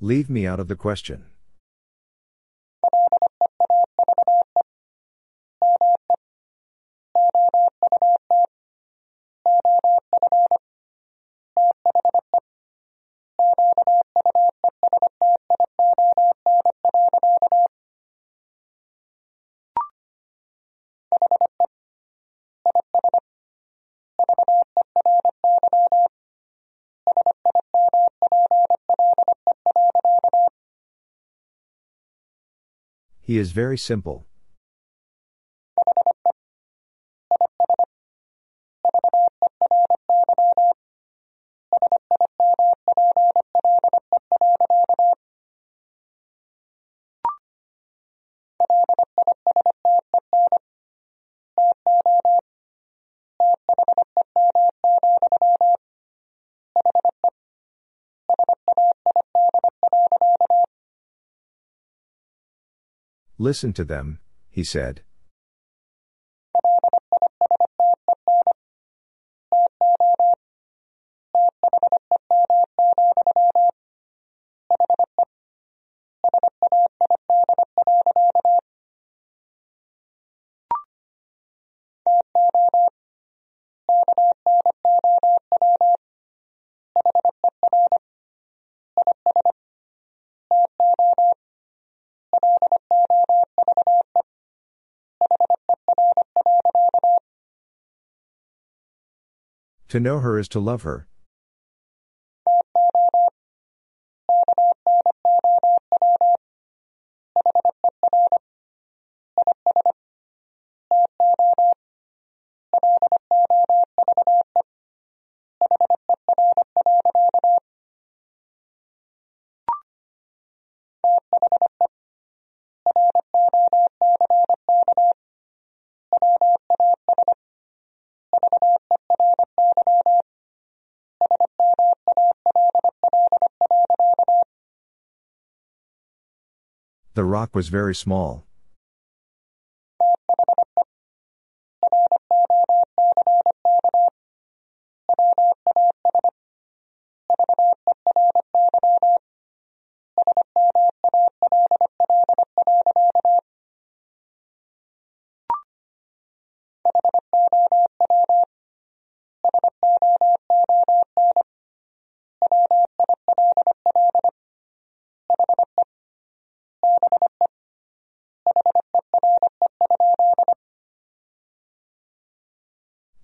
Leave me out of the question. He is very simple. Listen to them, he said. To know her is to love her. The rock was very small.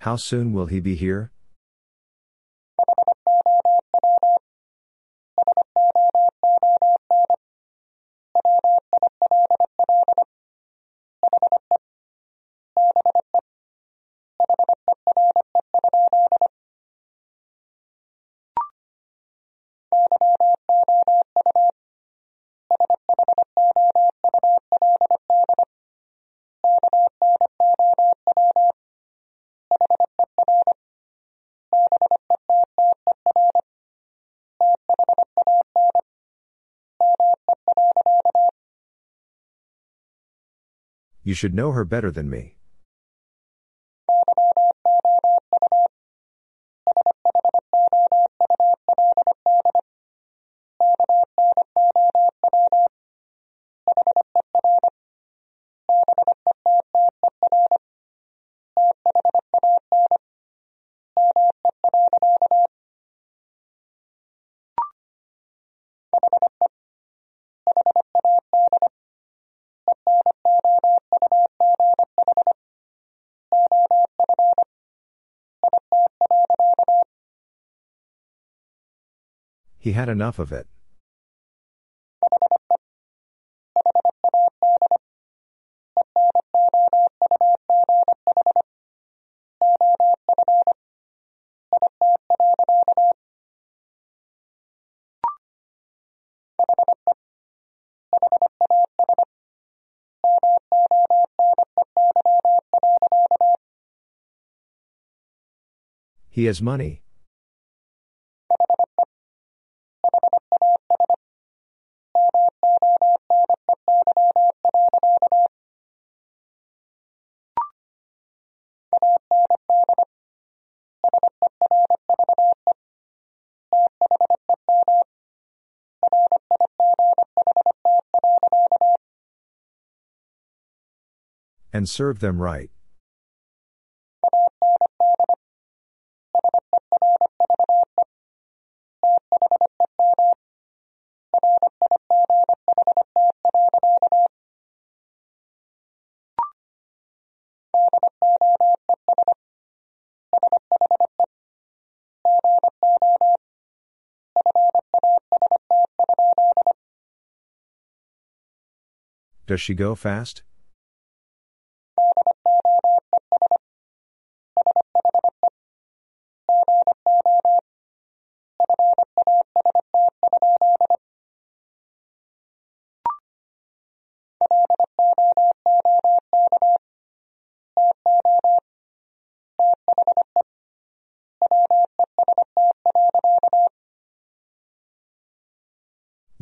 How soon will he be here? You should know her better than me. He had enough of it. He has money. And serve them right. Does she go fast?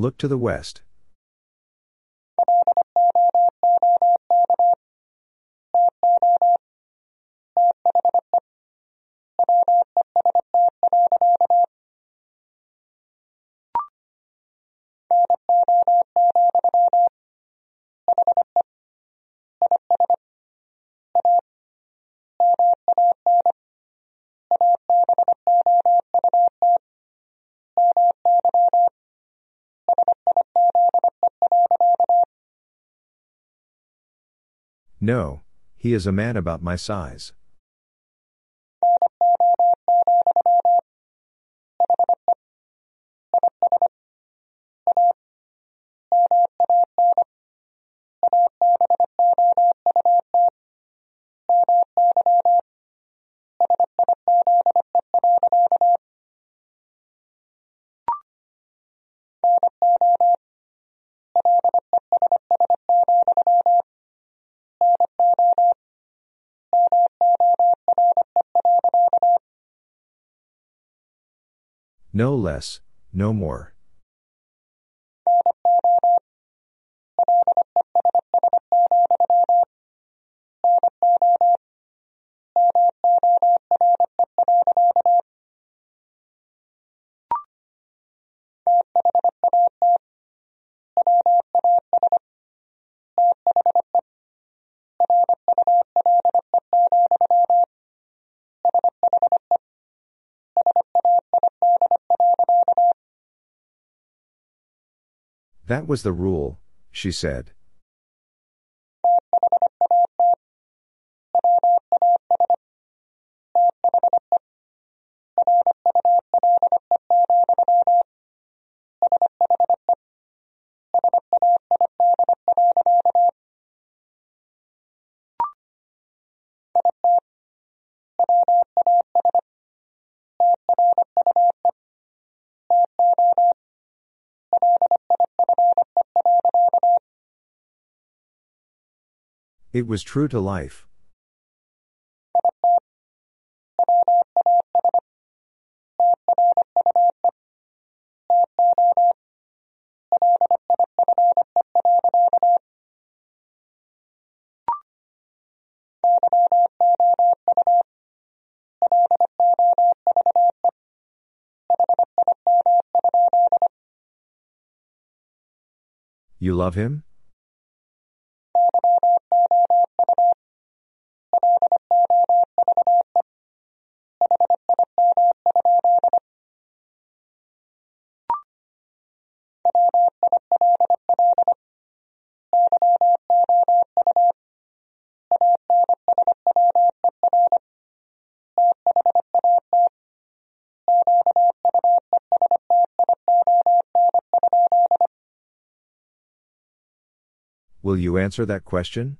Look to the west. No, he is a man about my size. No less, no more. That was the rule, she said. It was true to life. You love him? Will you answer that question?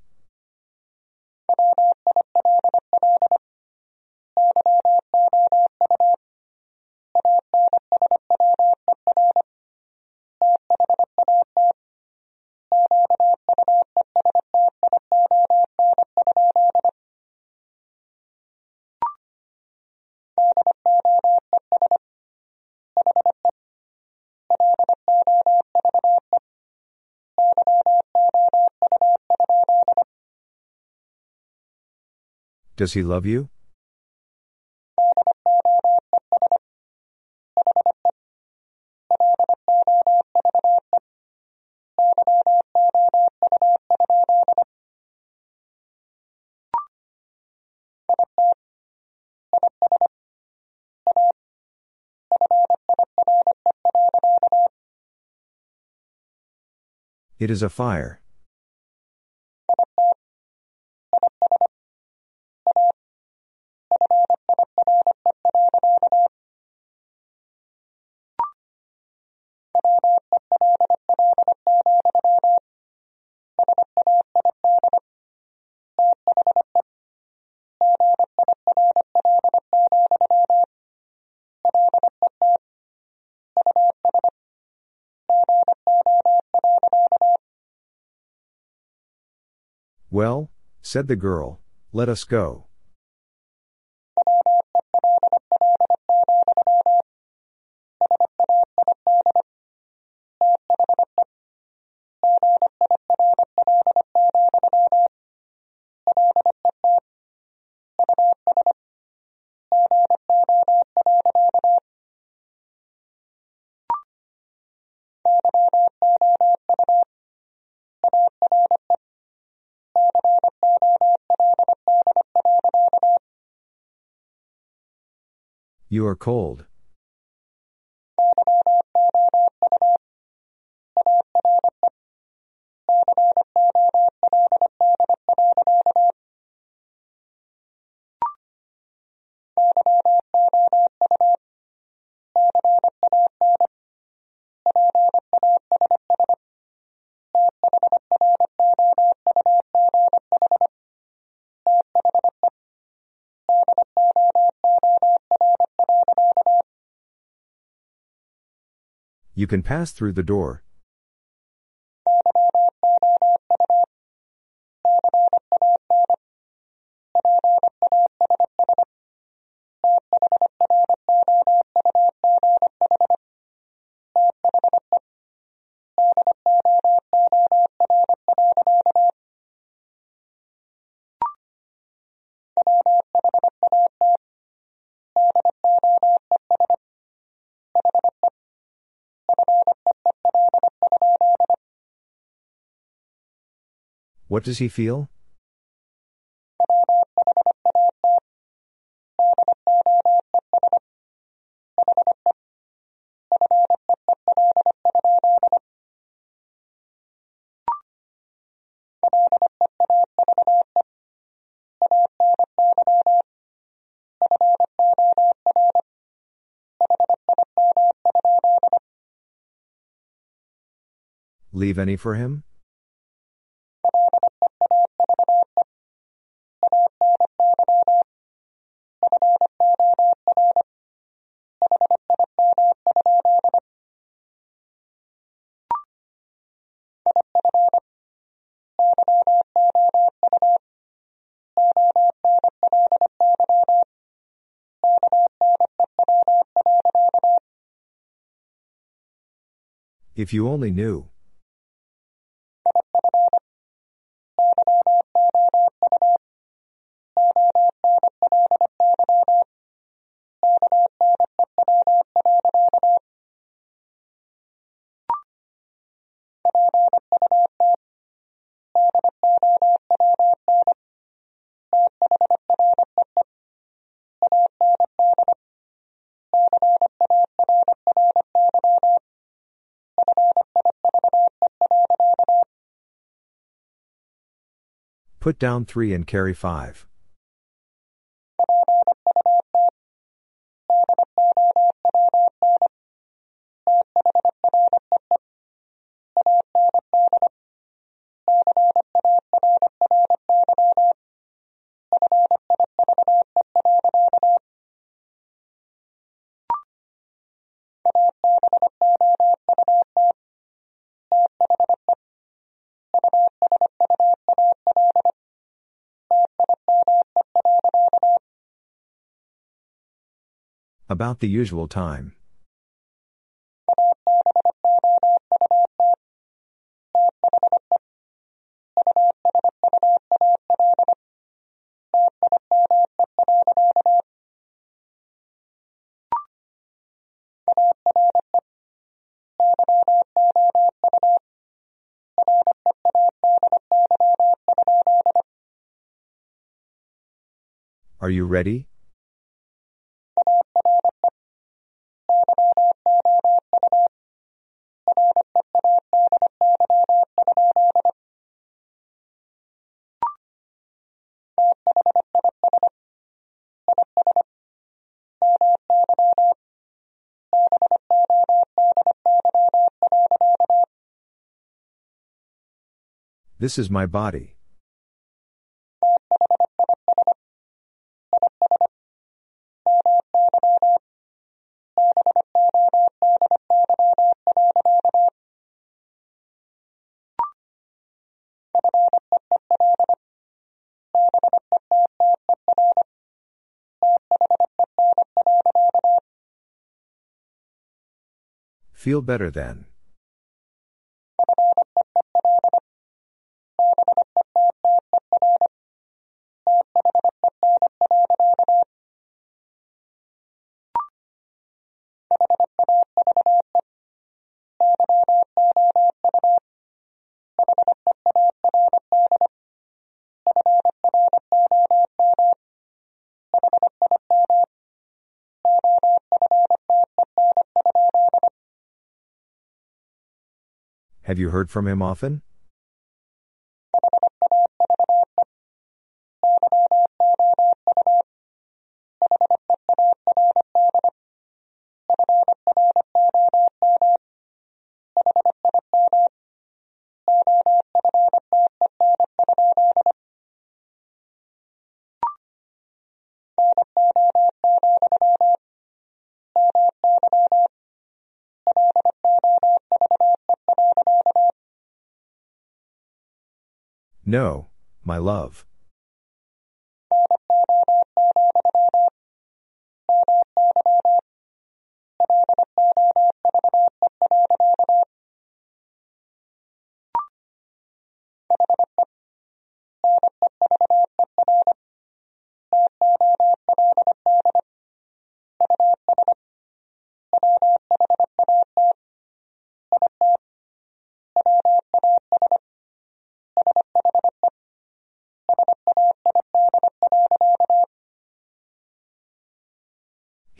Does he love you? It is a fire. Said the girl, let us go. You are cold. You can pass through the door. What does he feel? Leave any for him? If you only knew. Put down 3 and carry 5. About the usual time. Are you ready? This is my body. Feel better then. Have you heard from him often? No, my love.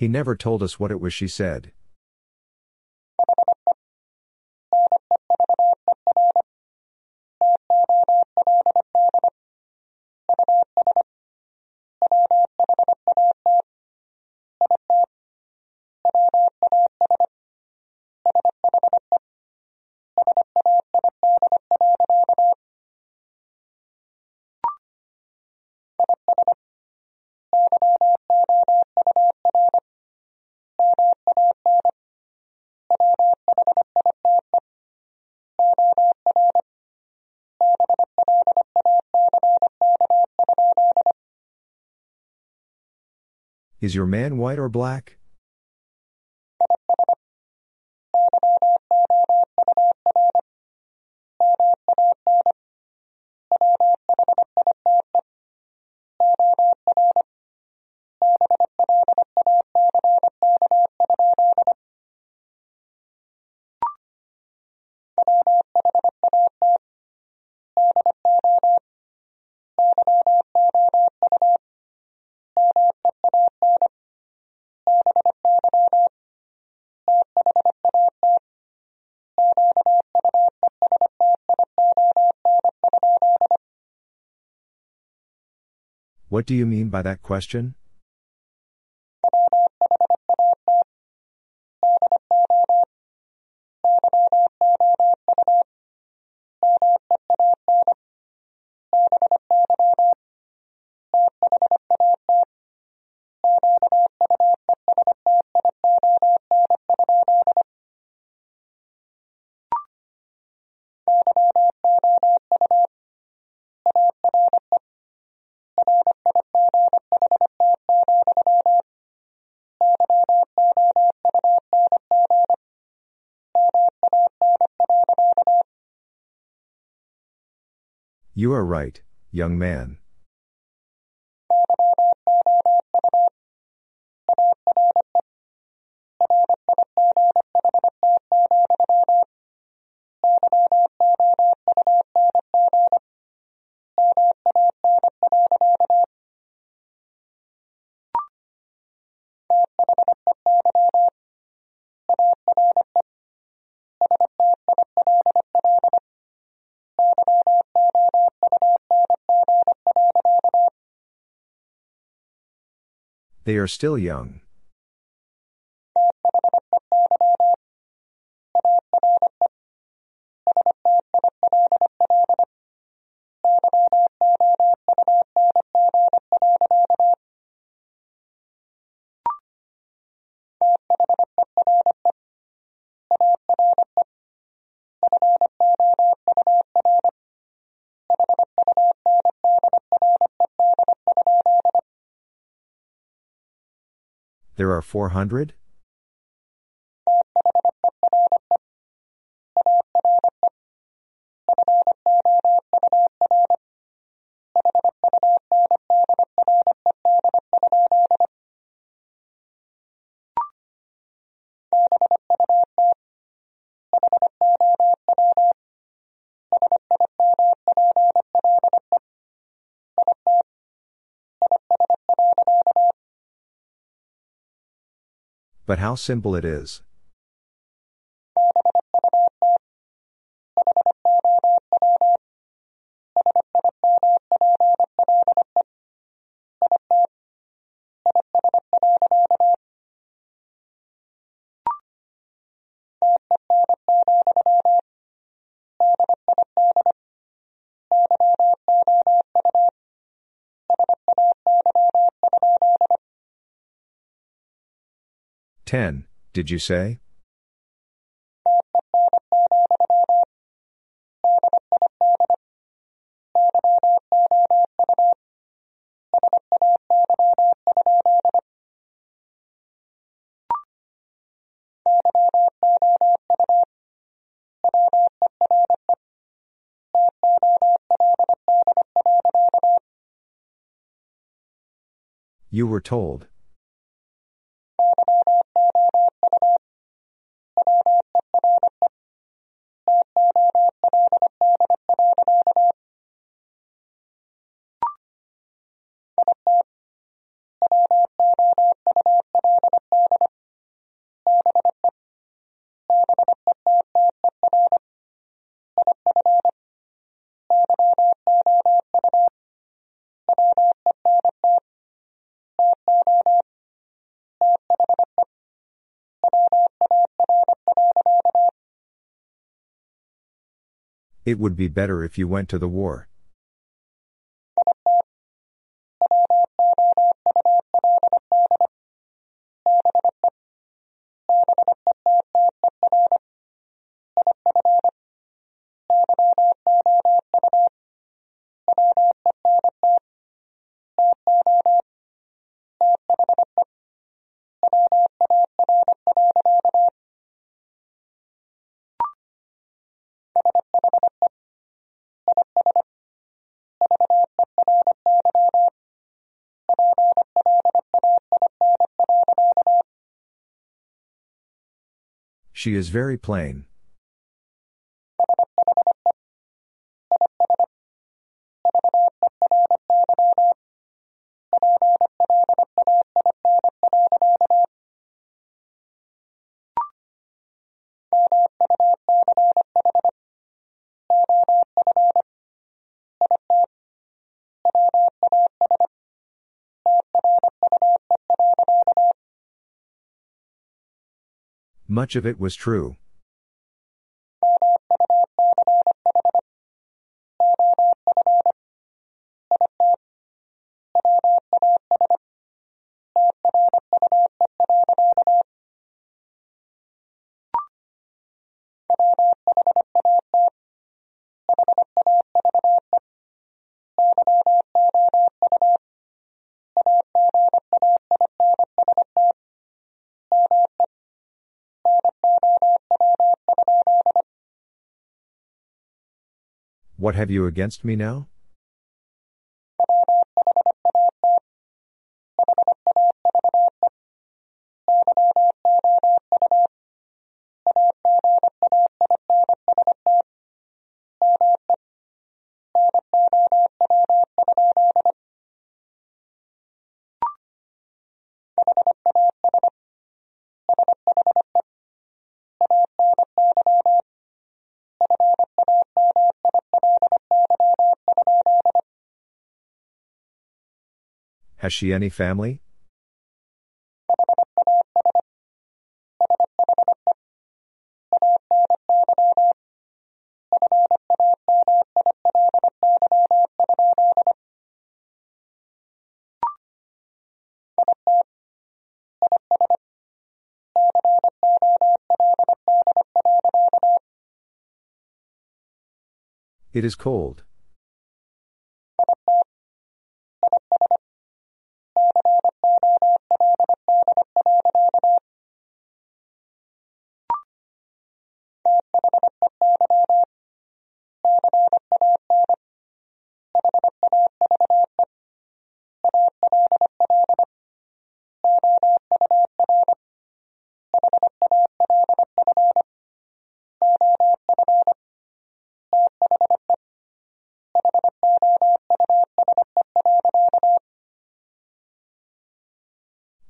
He never told us what it was she said. Is your man white or black? What do you mean by that question? You are right, young man. They are still young. 400? But how simple it is. Ten, did you say? You were told. It would be better if you went to the war. She is very plain. Much of it was true. What have you against me now? Has she any family? It is cold.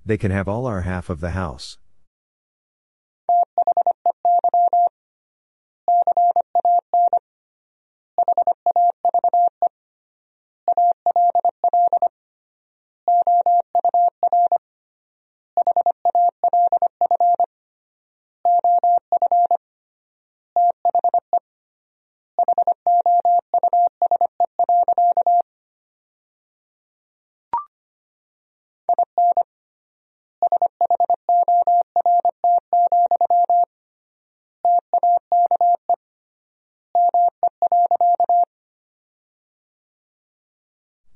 They can have all our half of the house.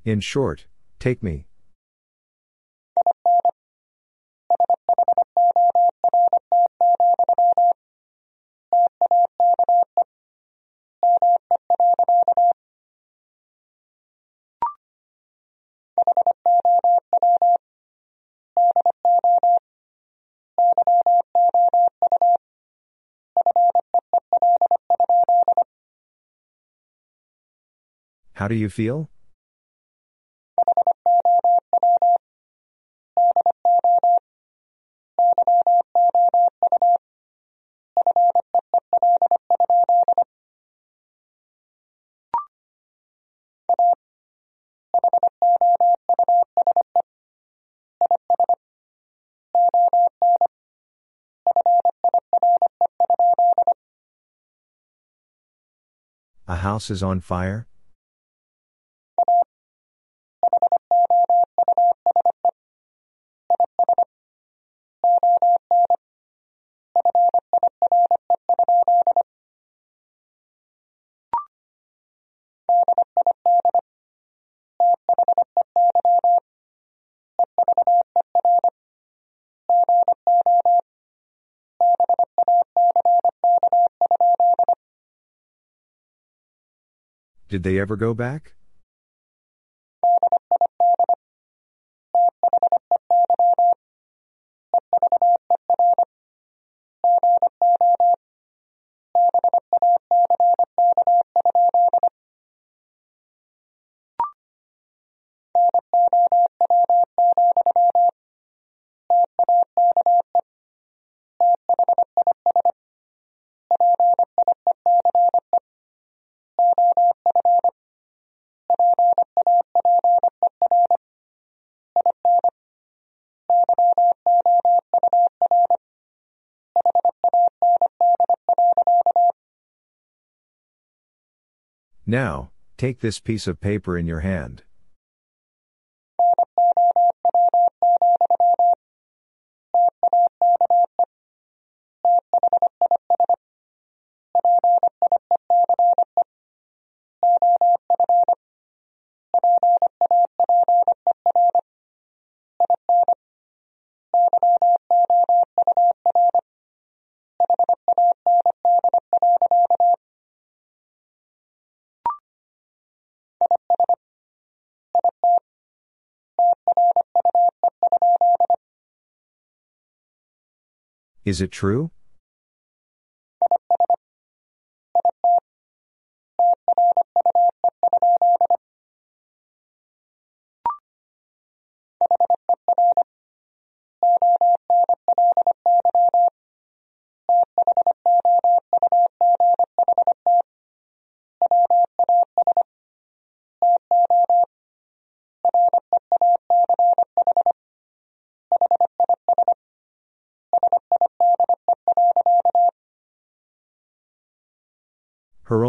In short, take me. How do you feel? House is on fire? Did they ever go back? Now, take this piece of paper in your hand. Is it true?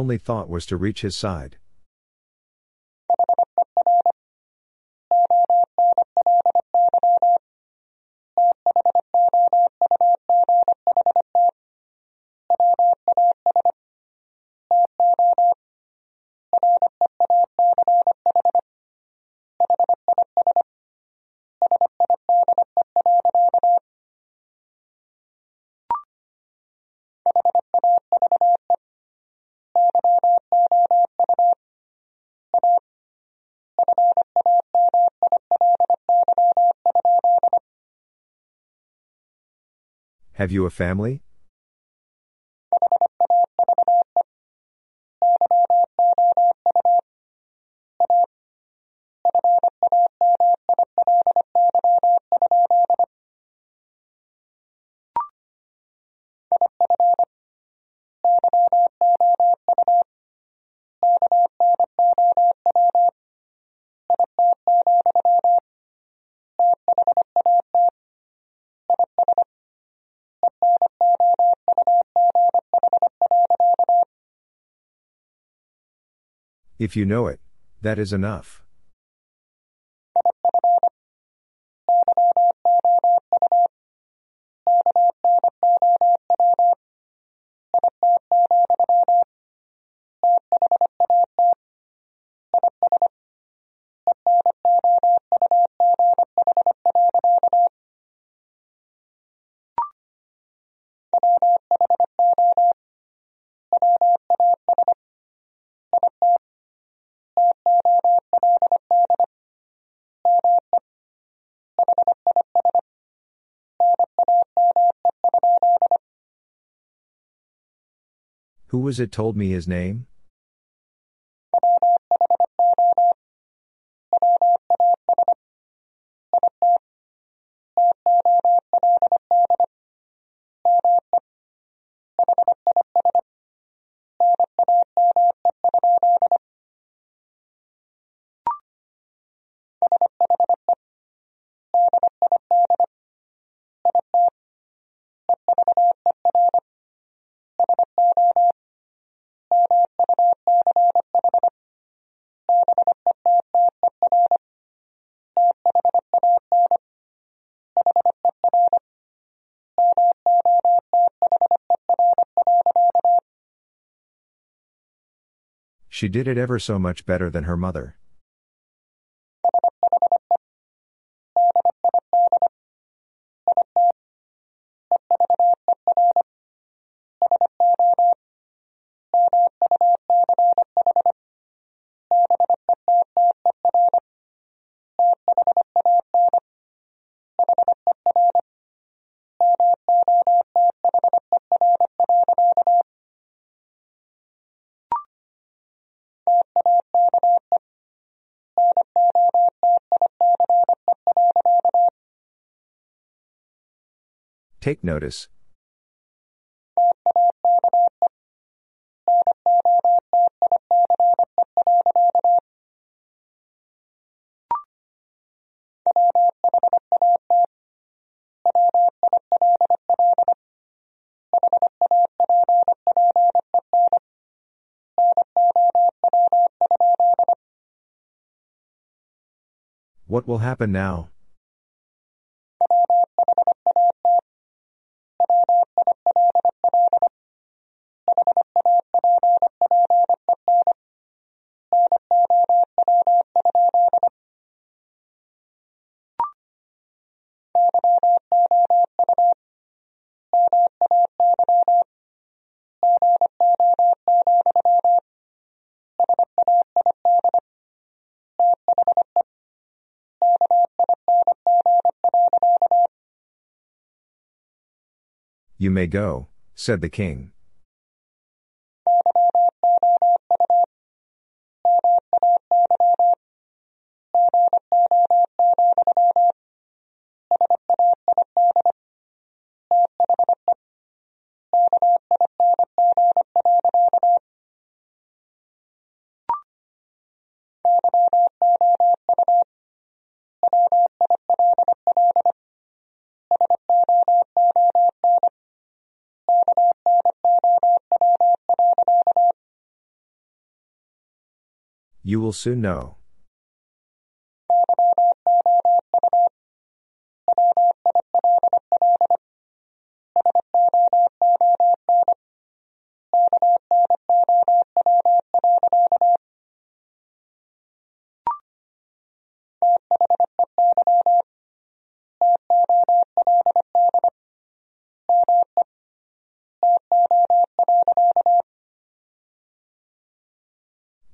Only thought was to reach his side. Have you a family? If you know it, that is enough. Was it told me his name? She did it ever so much better than her mother. Notice. What will happen now? You may go, said the king. You will soon know.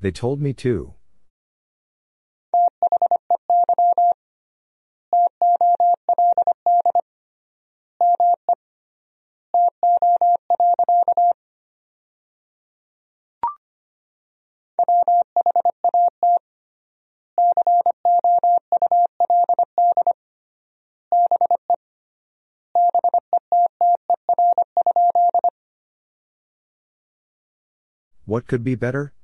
They told me too. What could be better?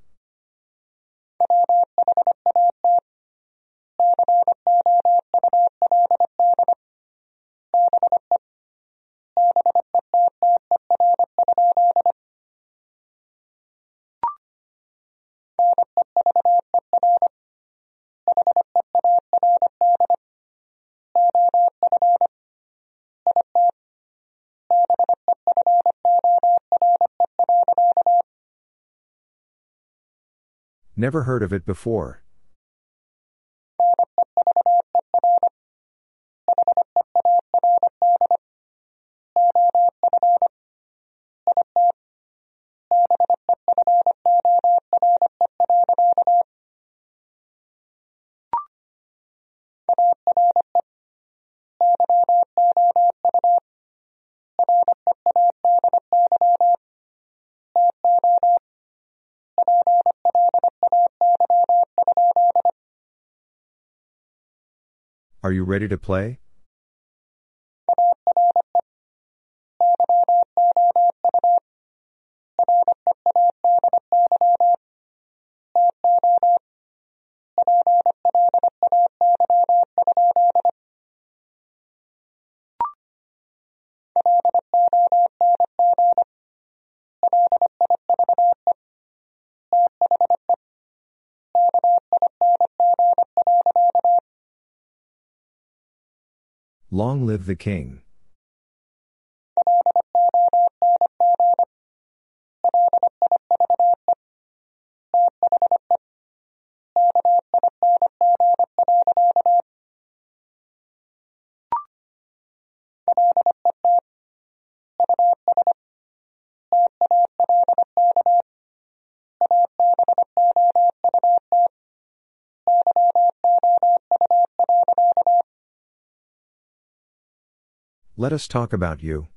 Never heard of it before. Are you ready to play? Long live the king. Let us talk about you.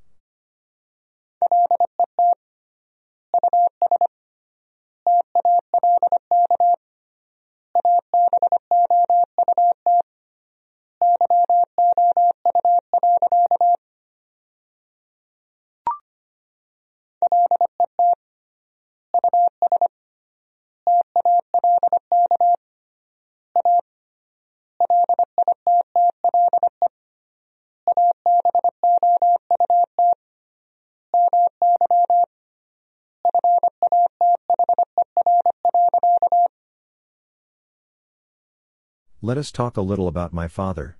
Let us talk a little about my father.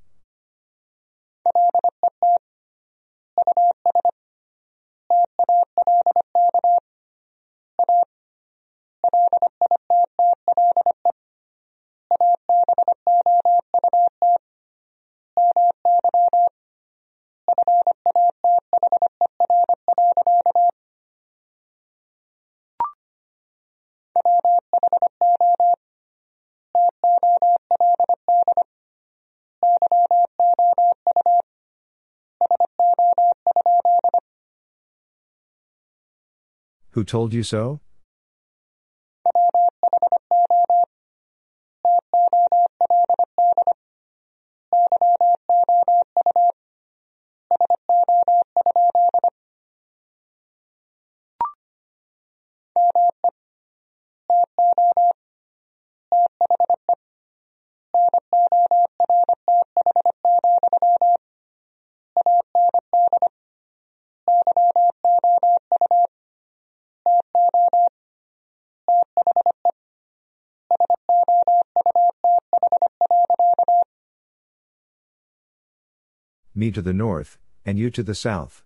Told you so? Me to the north, and you to the south.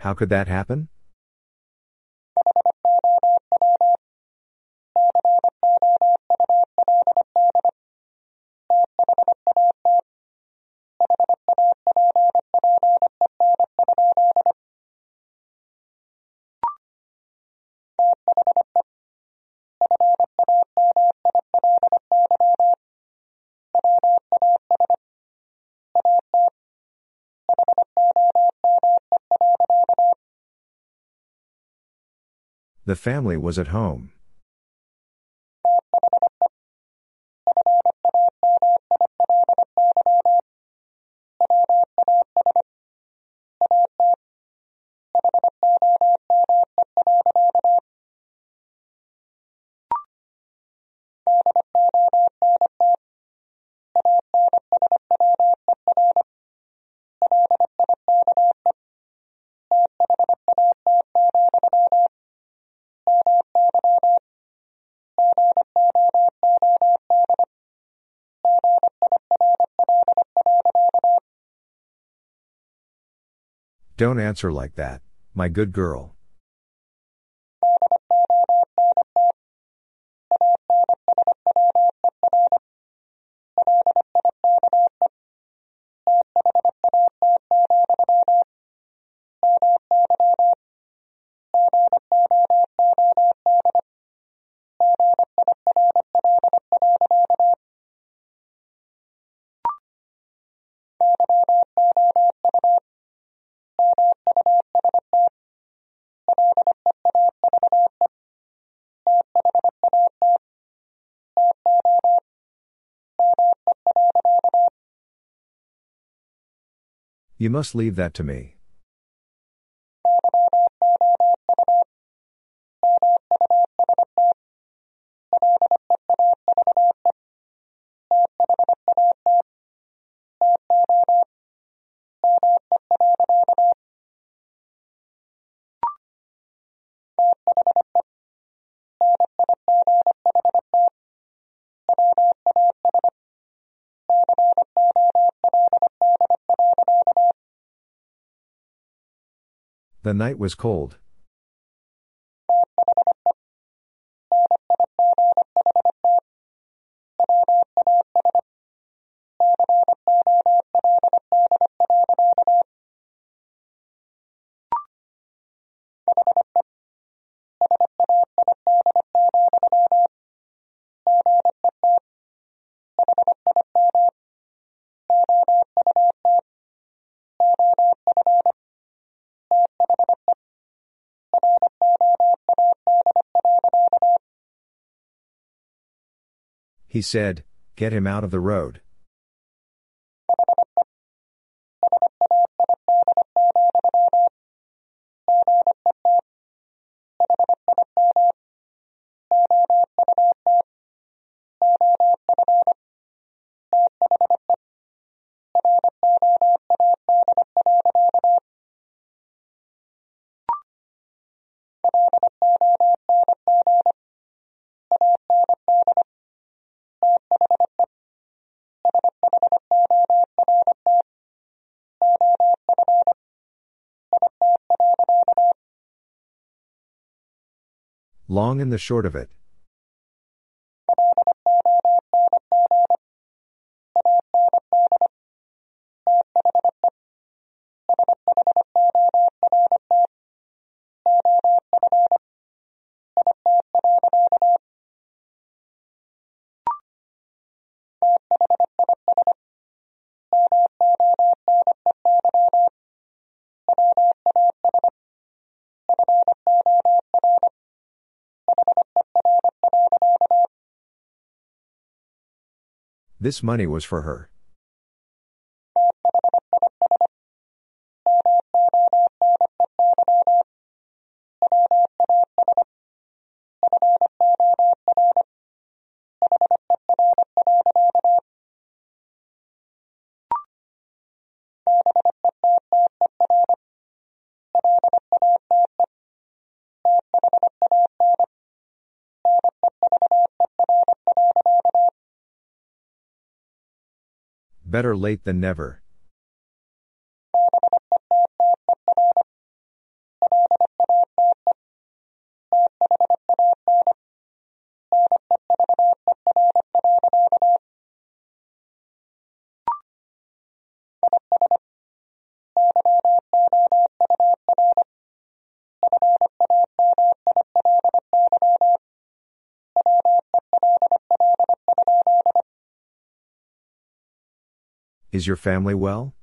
How could that happen? The family was at home. Don't answer like that, my good girl. You must leave that to me. The night was cold. He said, Get him out of the road. Long and the short of it. This money was for her. Better late than never. Is your family well?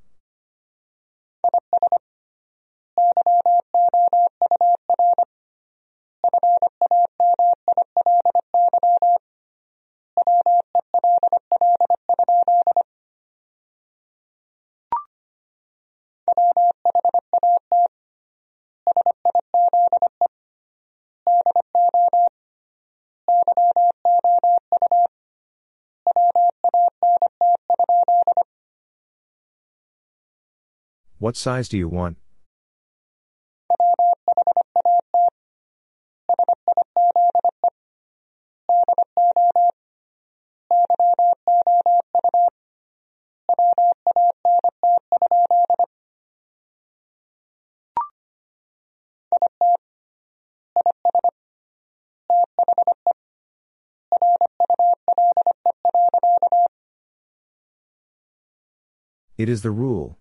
What size do you want? It is the rule.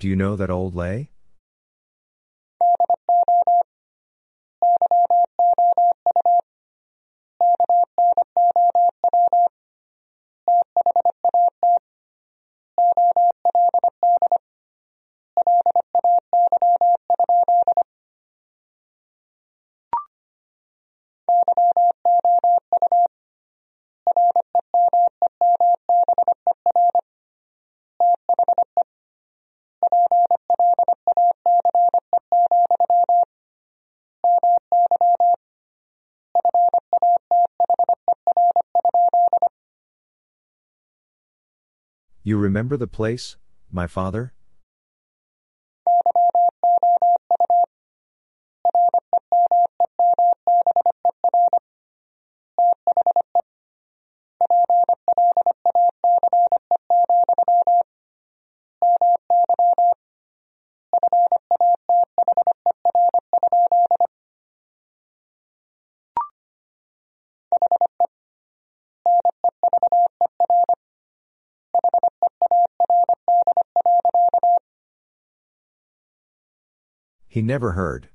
Do you know that old lay? You remember the place, my father? He never heard.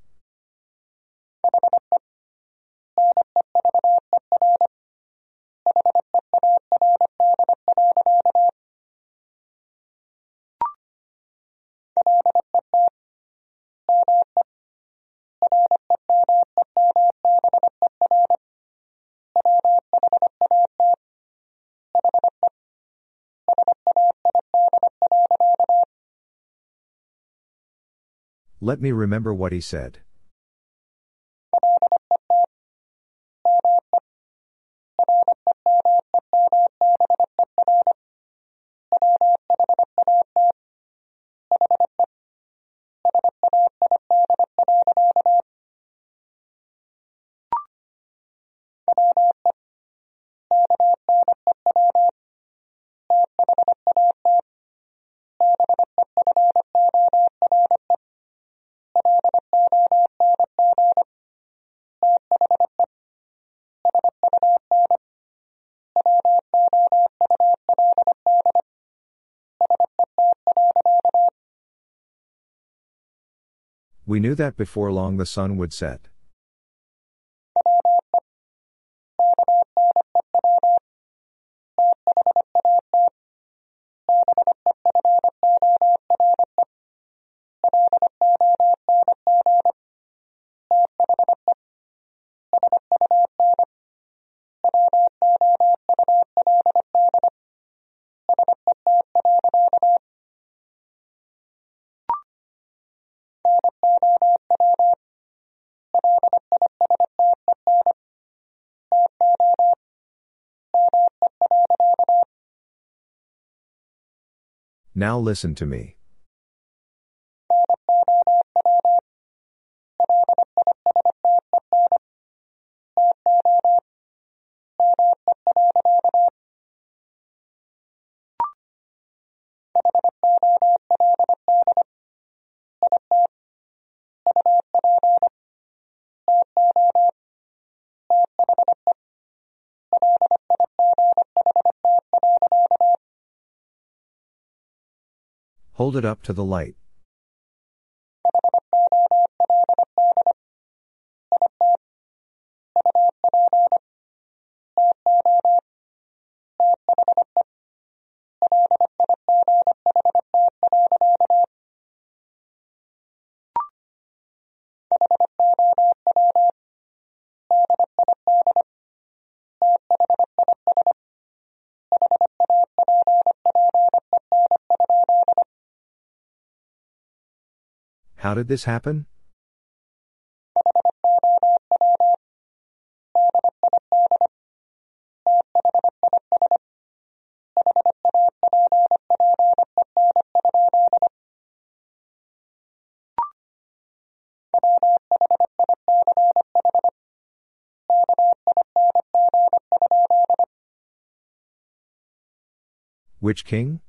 Let me remember what he said. We knew that before long the sun would set. Now listen to me. Hold it up to the light. How did this happen? Which king?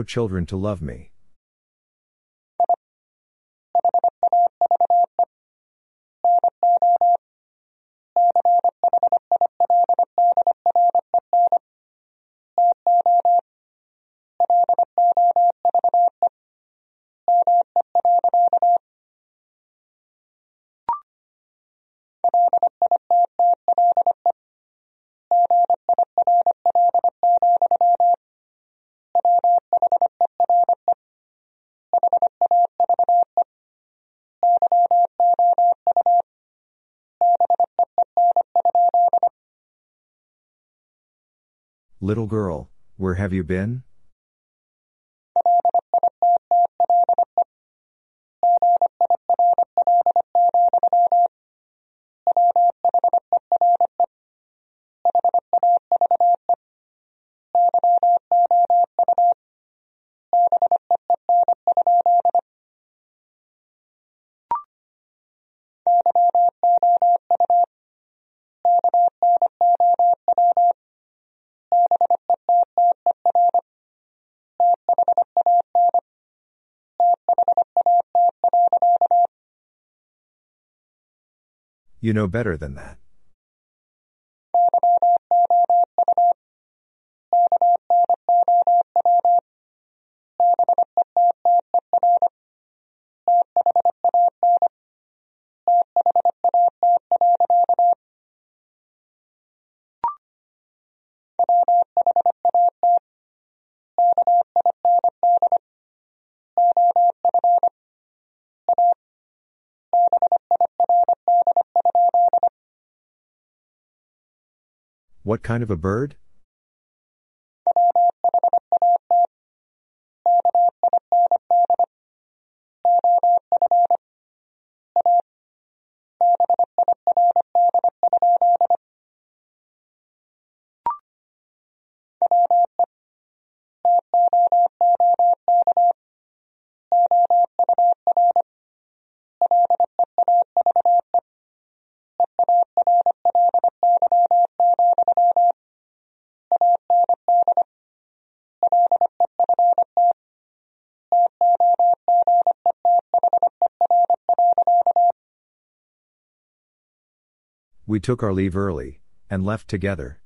No children to love me. Little girl, where have you been? You know better than that. What kind of a bird? We took our leave early, and left together.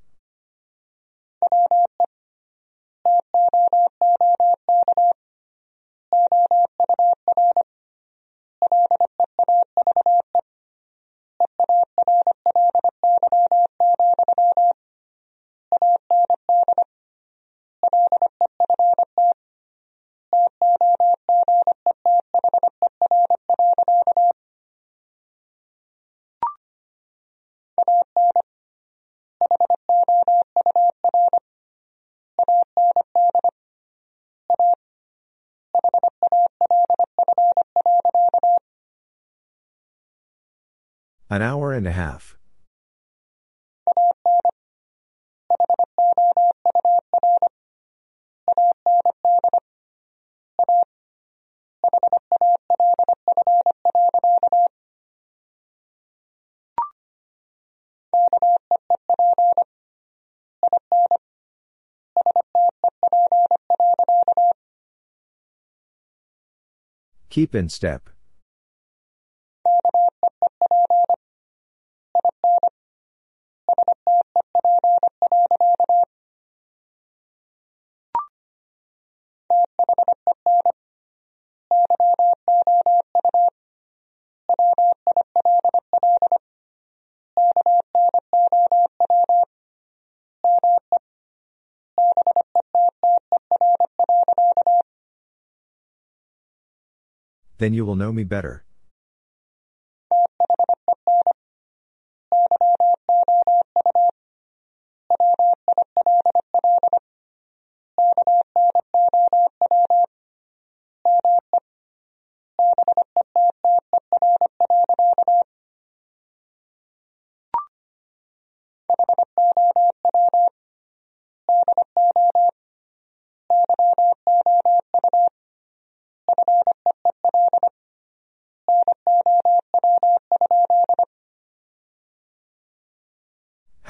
Keep in step. Then you will know me better.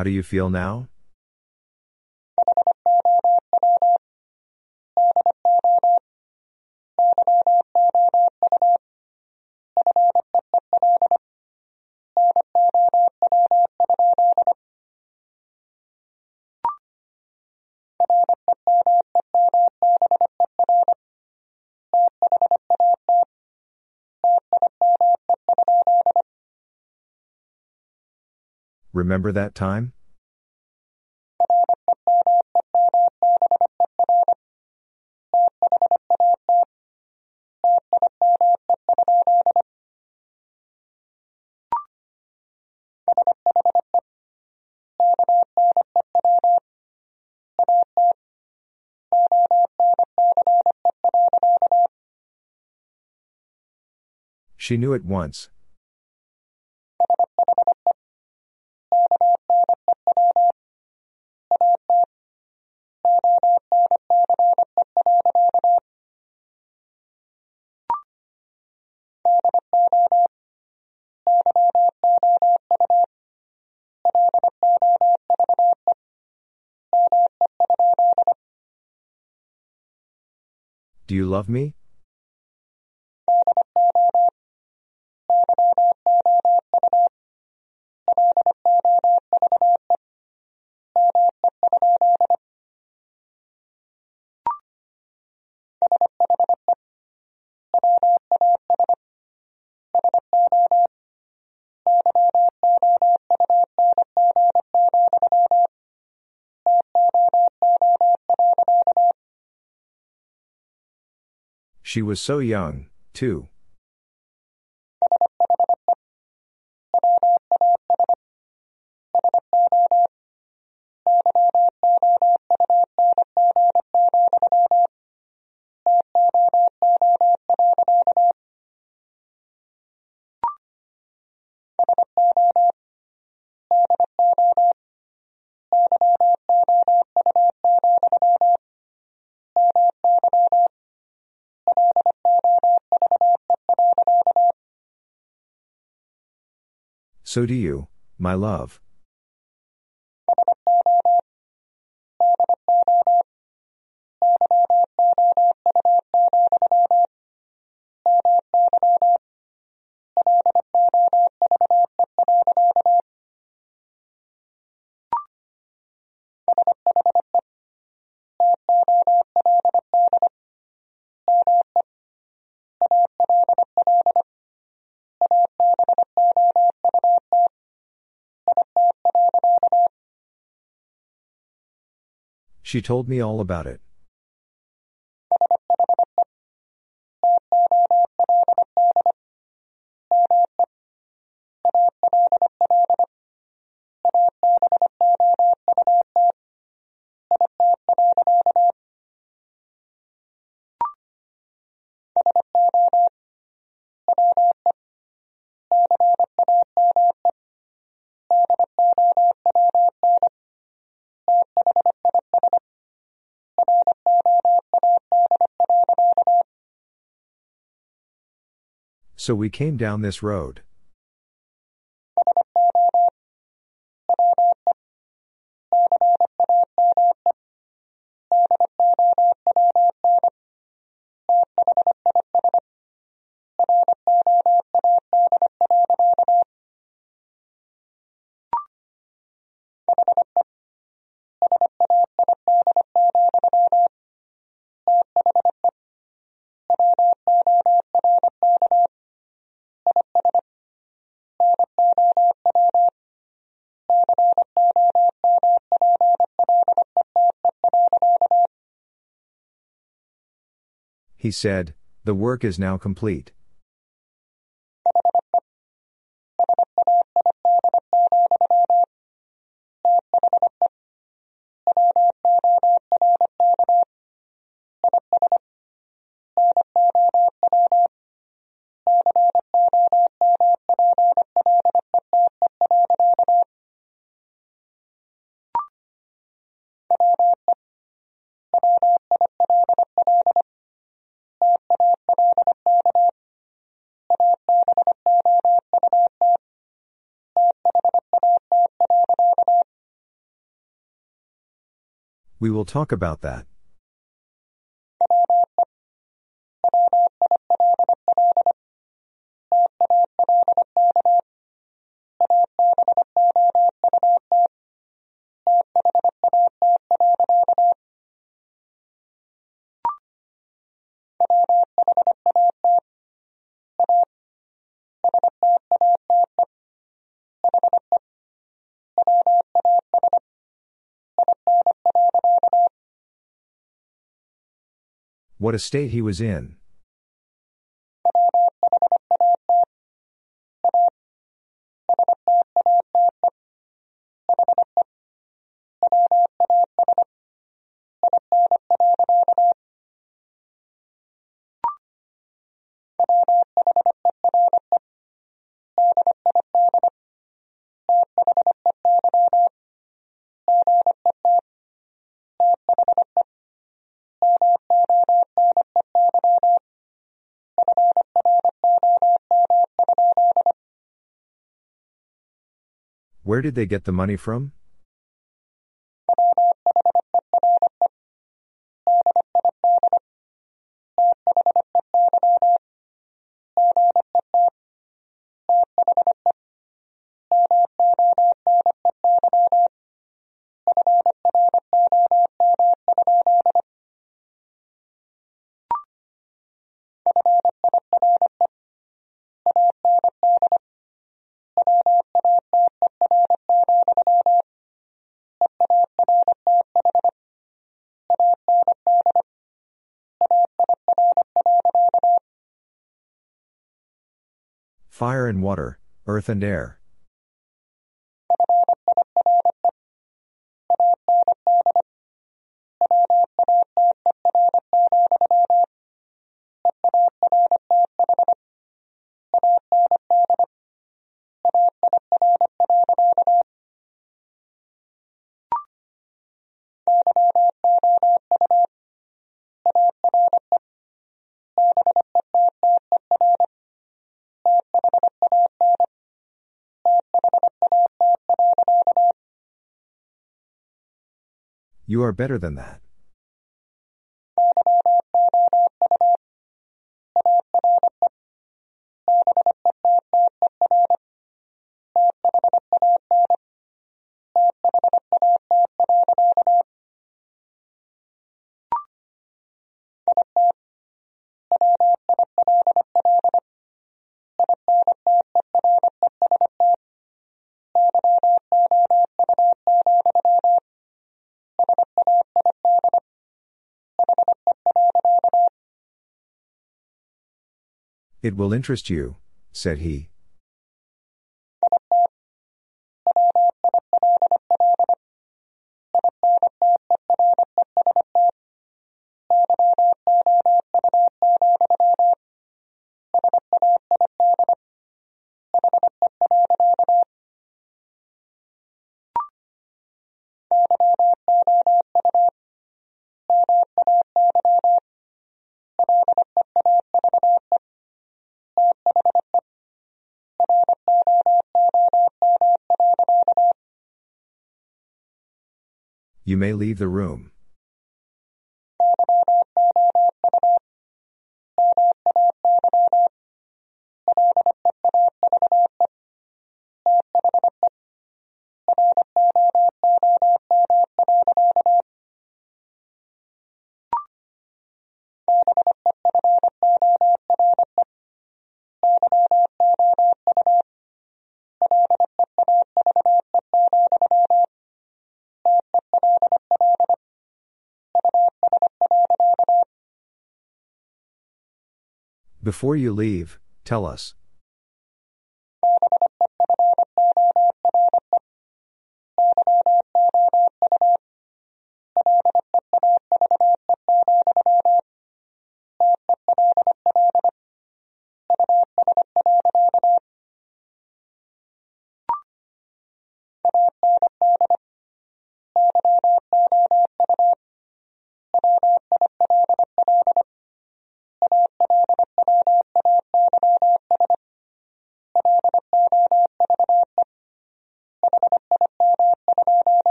How do you feel now? Remember that time? She knew at once. Do you love me? She was so young, too. So do you, my love. She told me all about it. So we came down this road. He said, The work is now complete. We will talk about that. What a state he was in. Where did they get the money from? Fire and water, earth and air. You are better than that. It will interest you, said he. You may leave the room. Before you leave, tell us.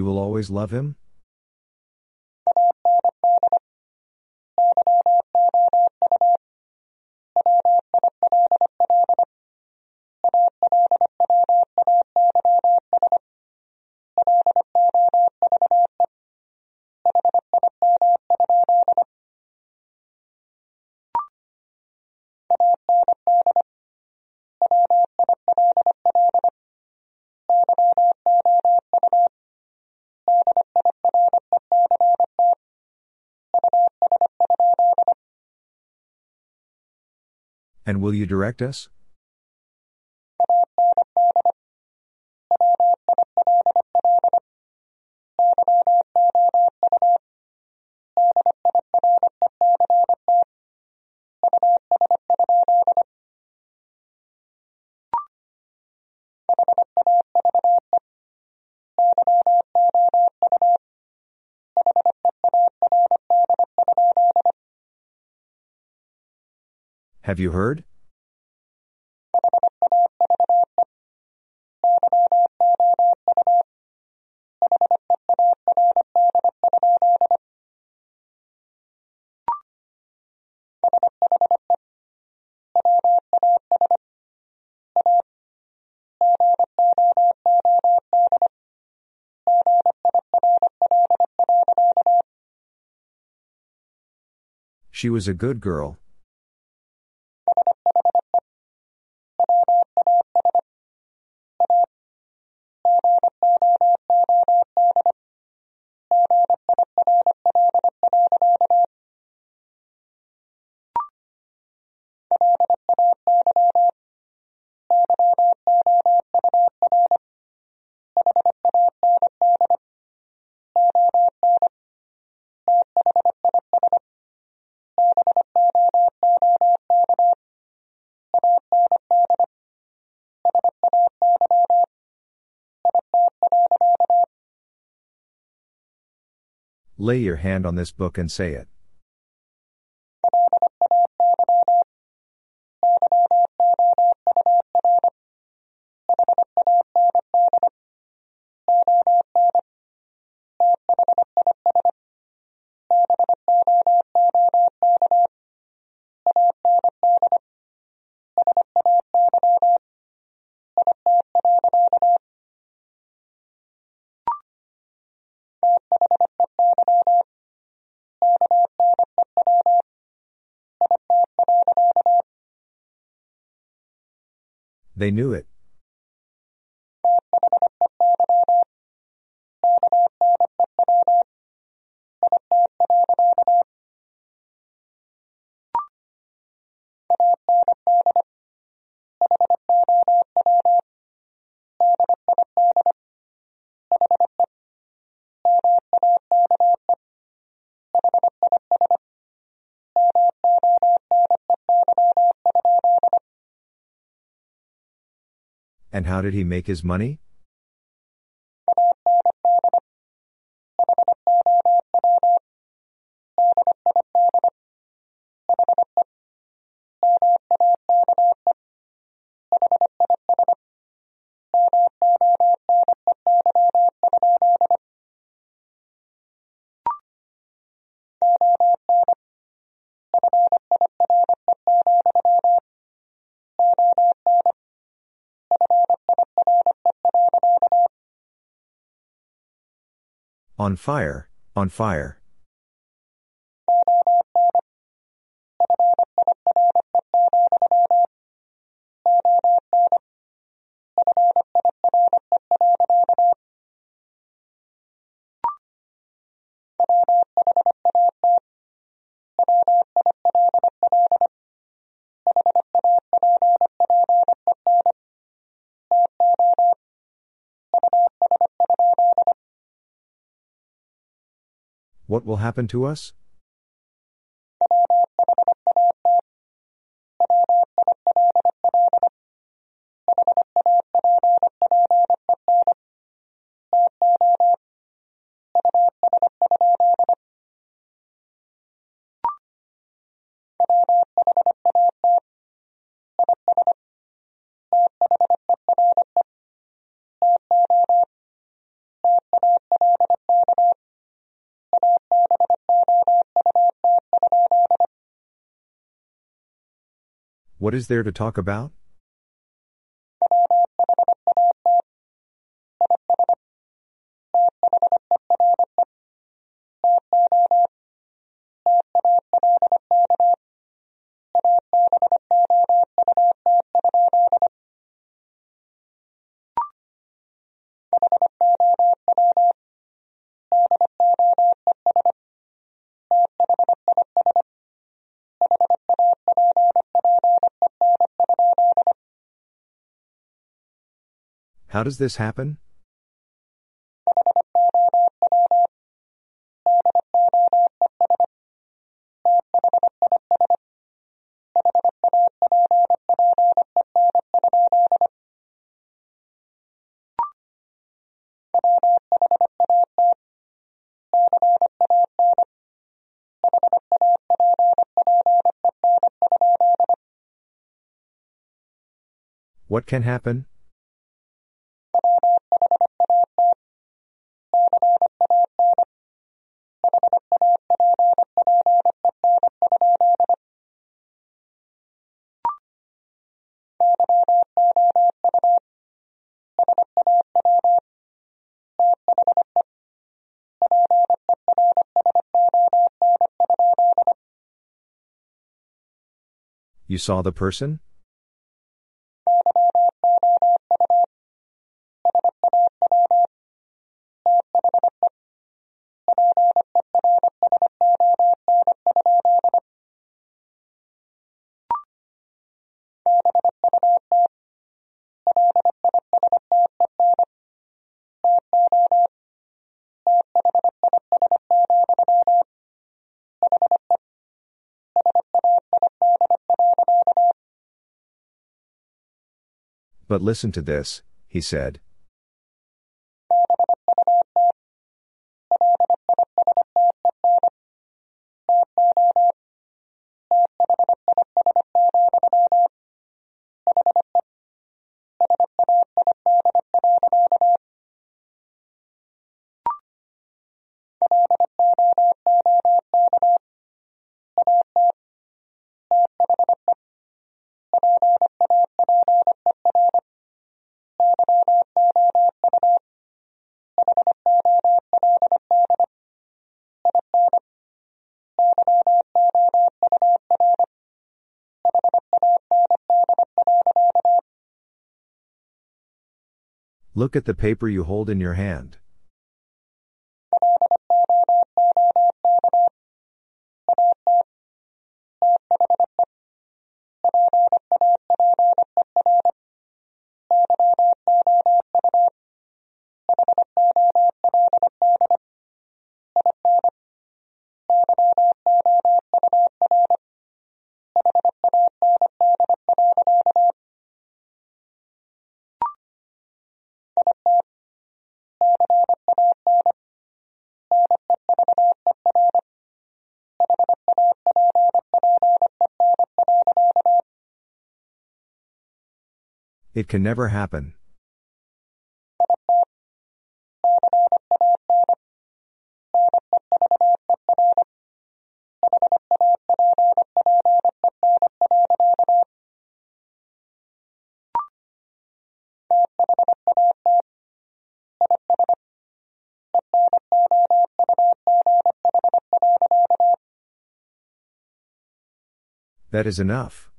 You will always love him? Will you direct us? Have you heard? She was a good girl. Lay your hand on this book and say it. They knew it. And how did he make his money? On fire, on fire. What will happen to us? What is there to talk about? How does this happen? What can happen? Saw the person? But listen to this, he said. Look at the paper you hold in your hand. It can never happen. That is enough.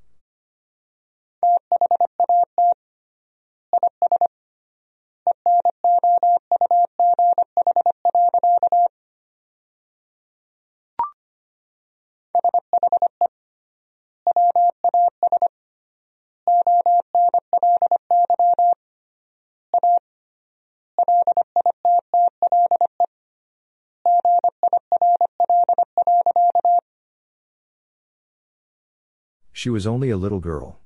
She was only a little girl.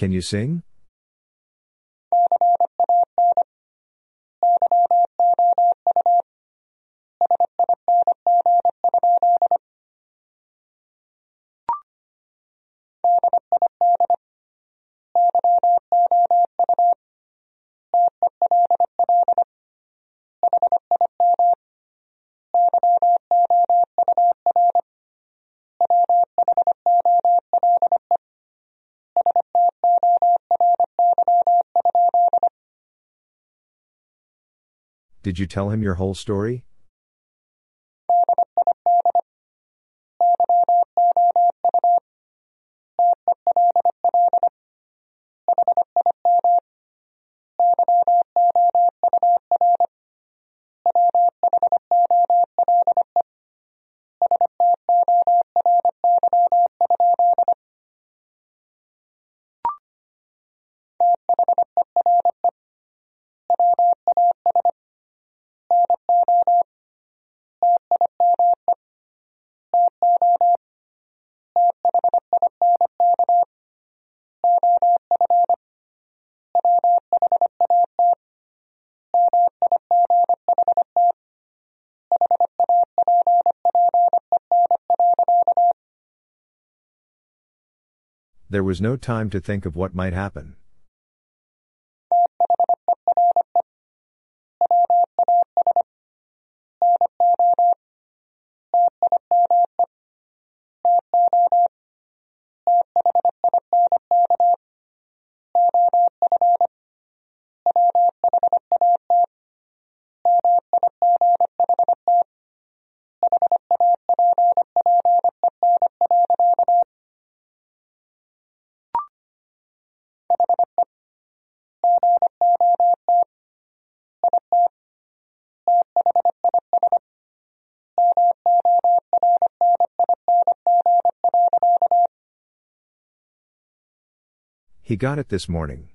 Can you sing? Did you tell him your whole story? There was no time to think of what might happen. He got it this morning.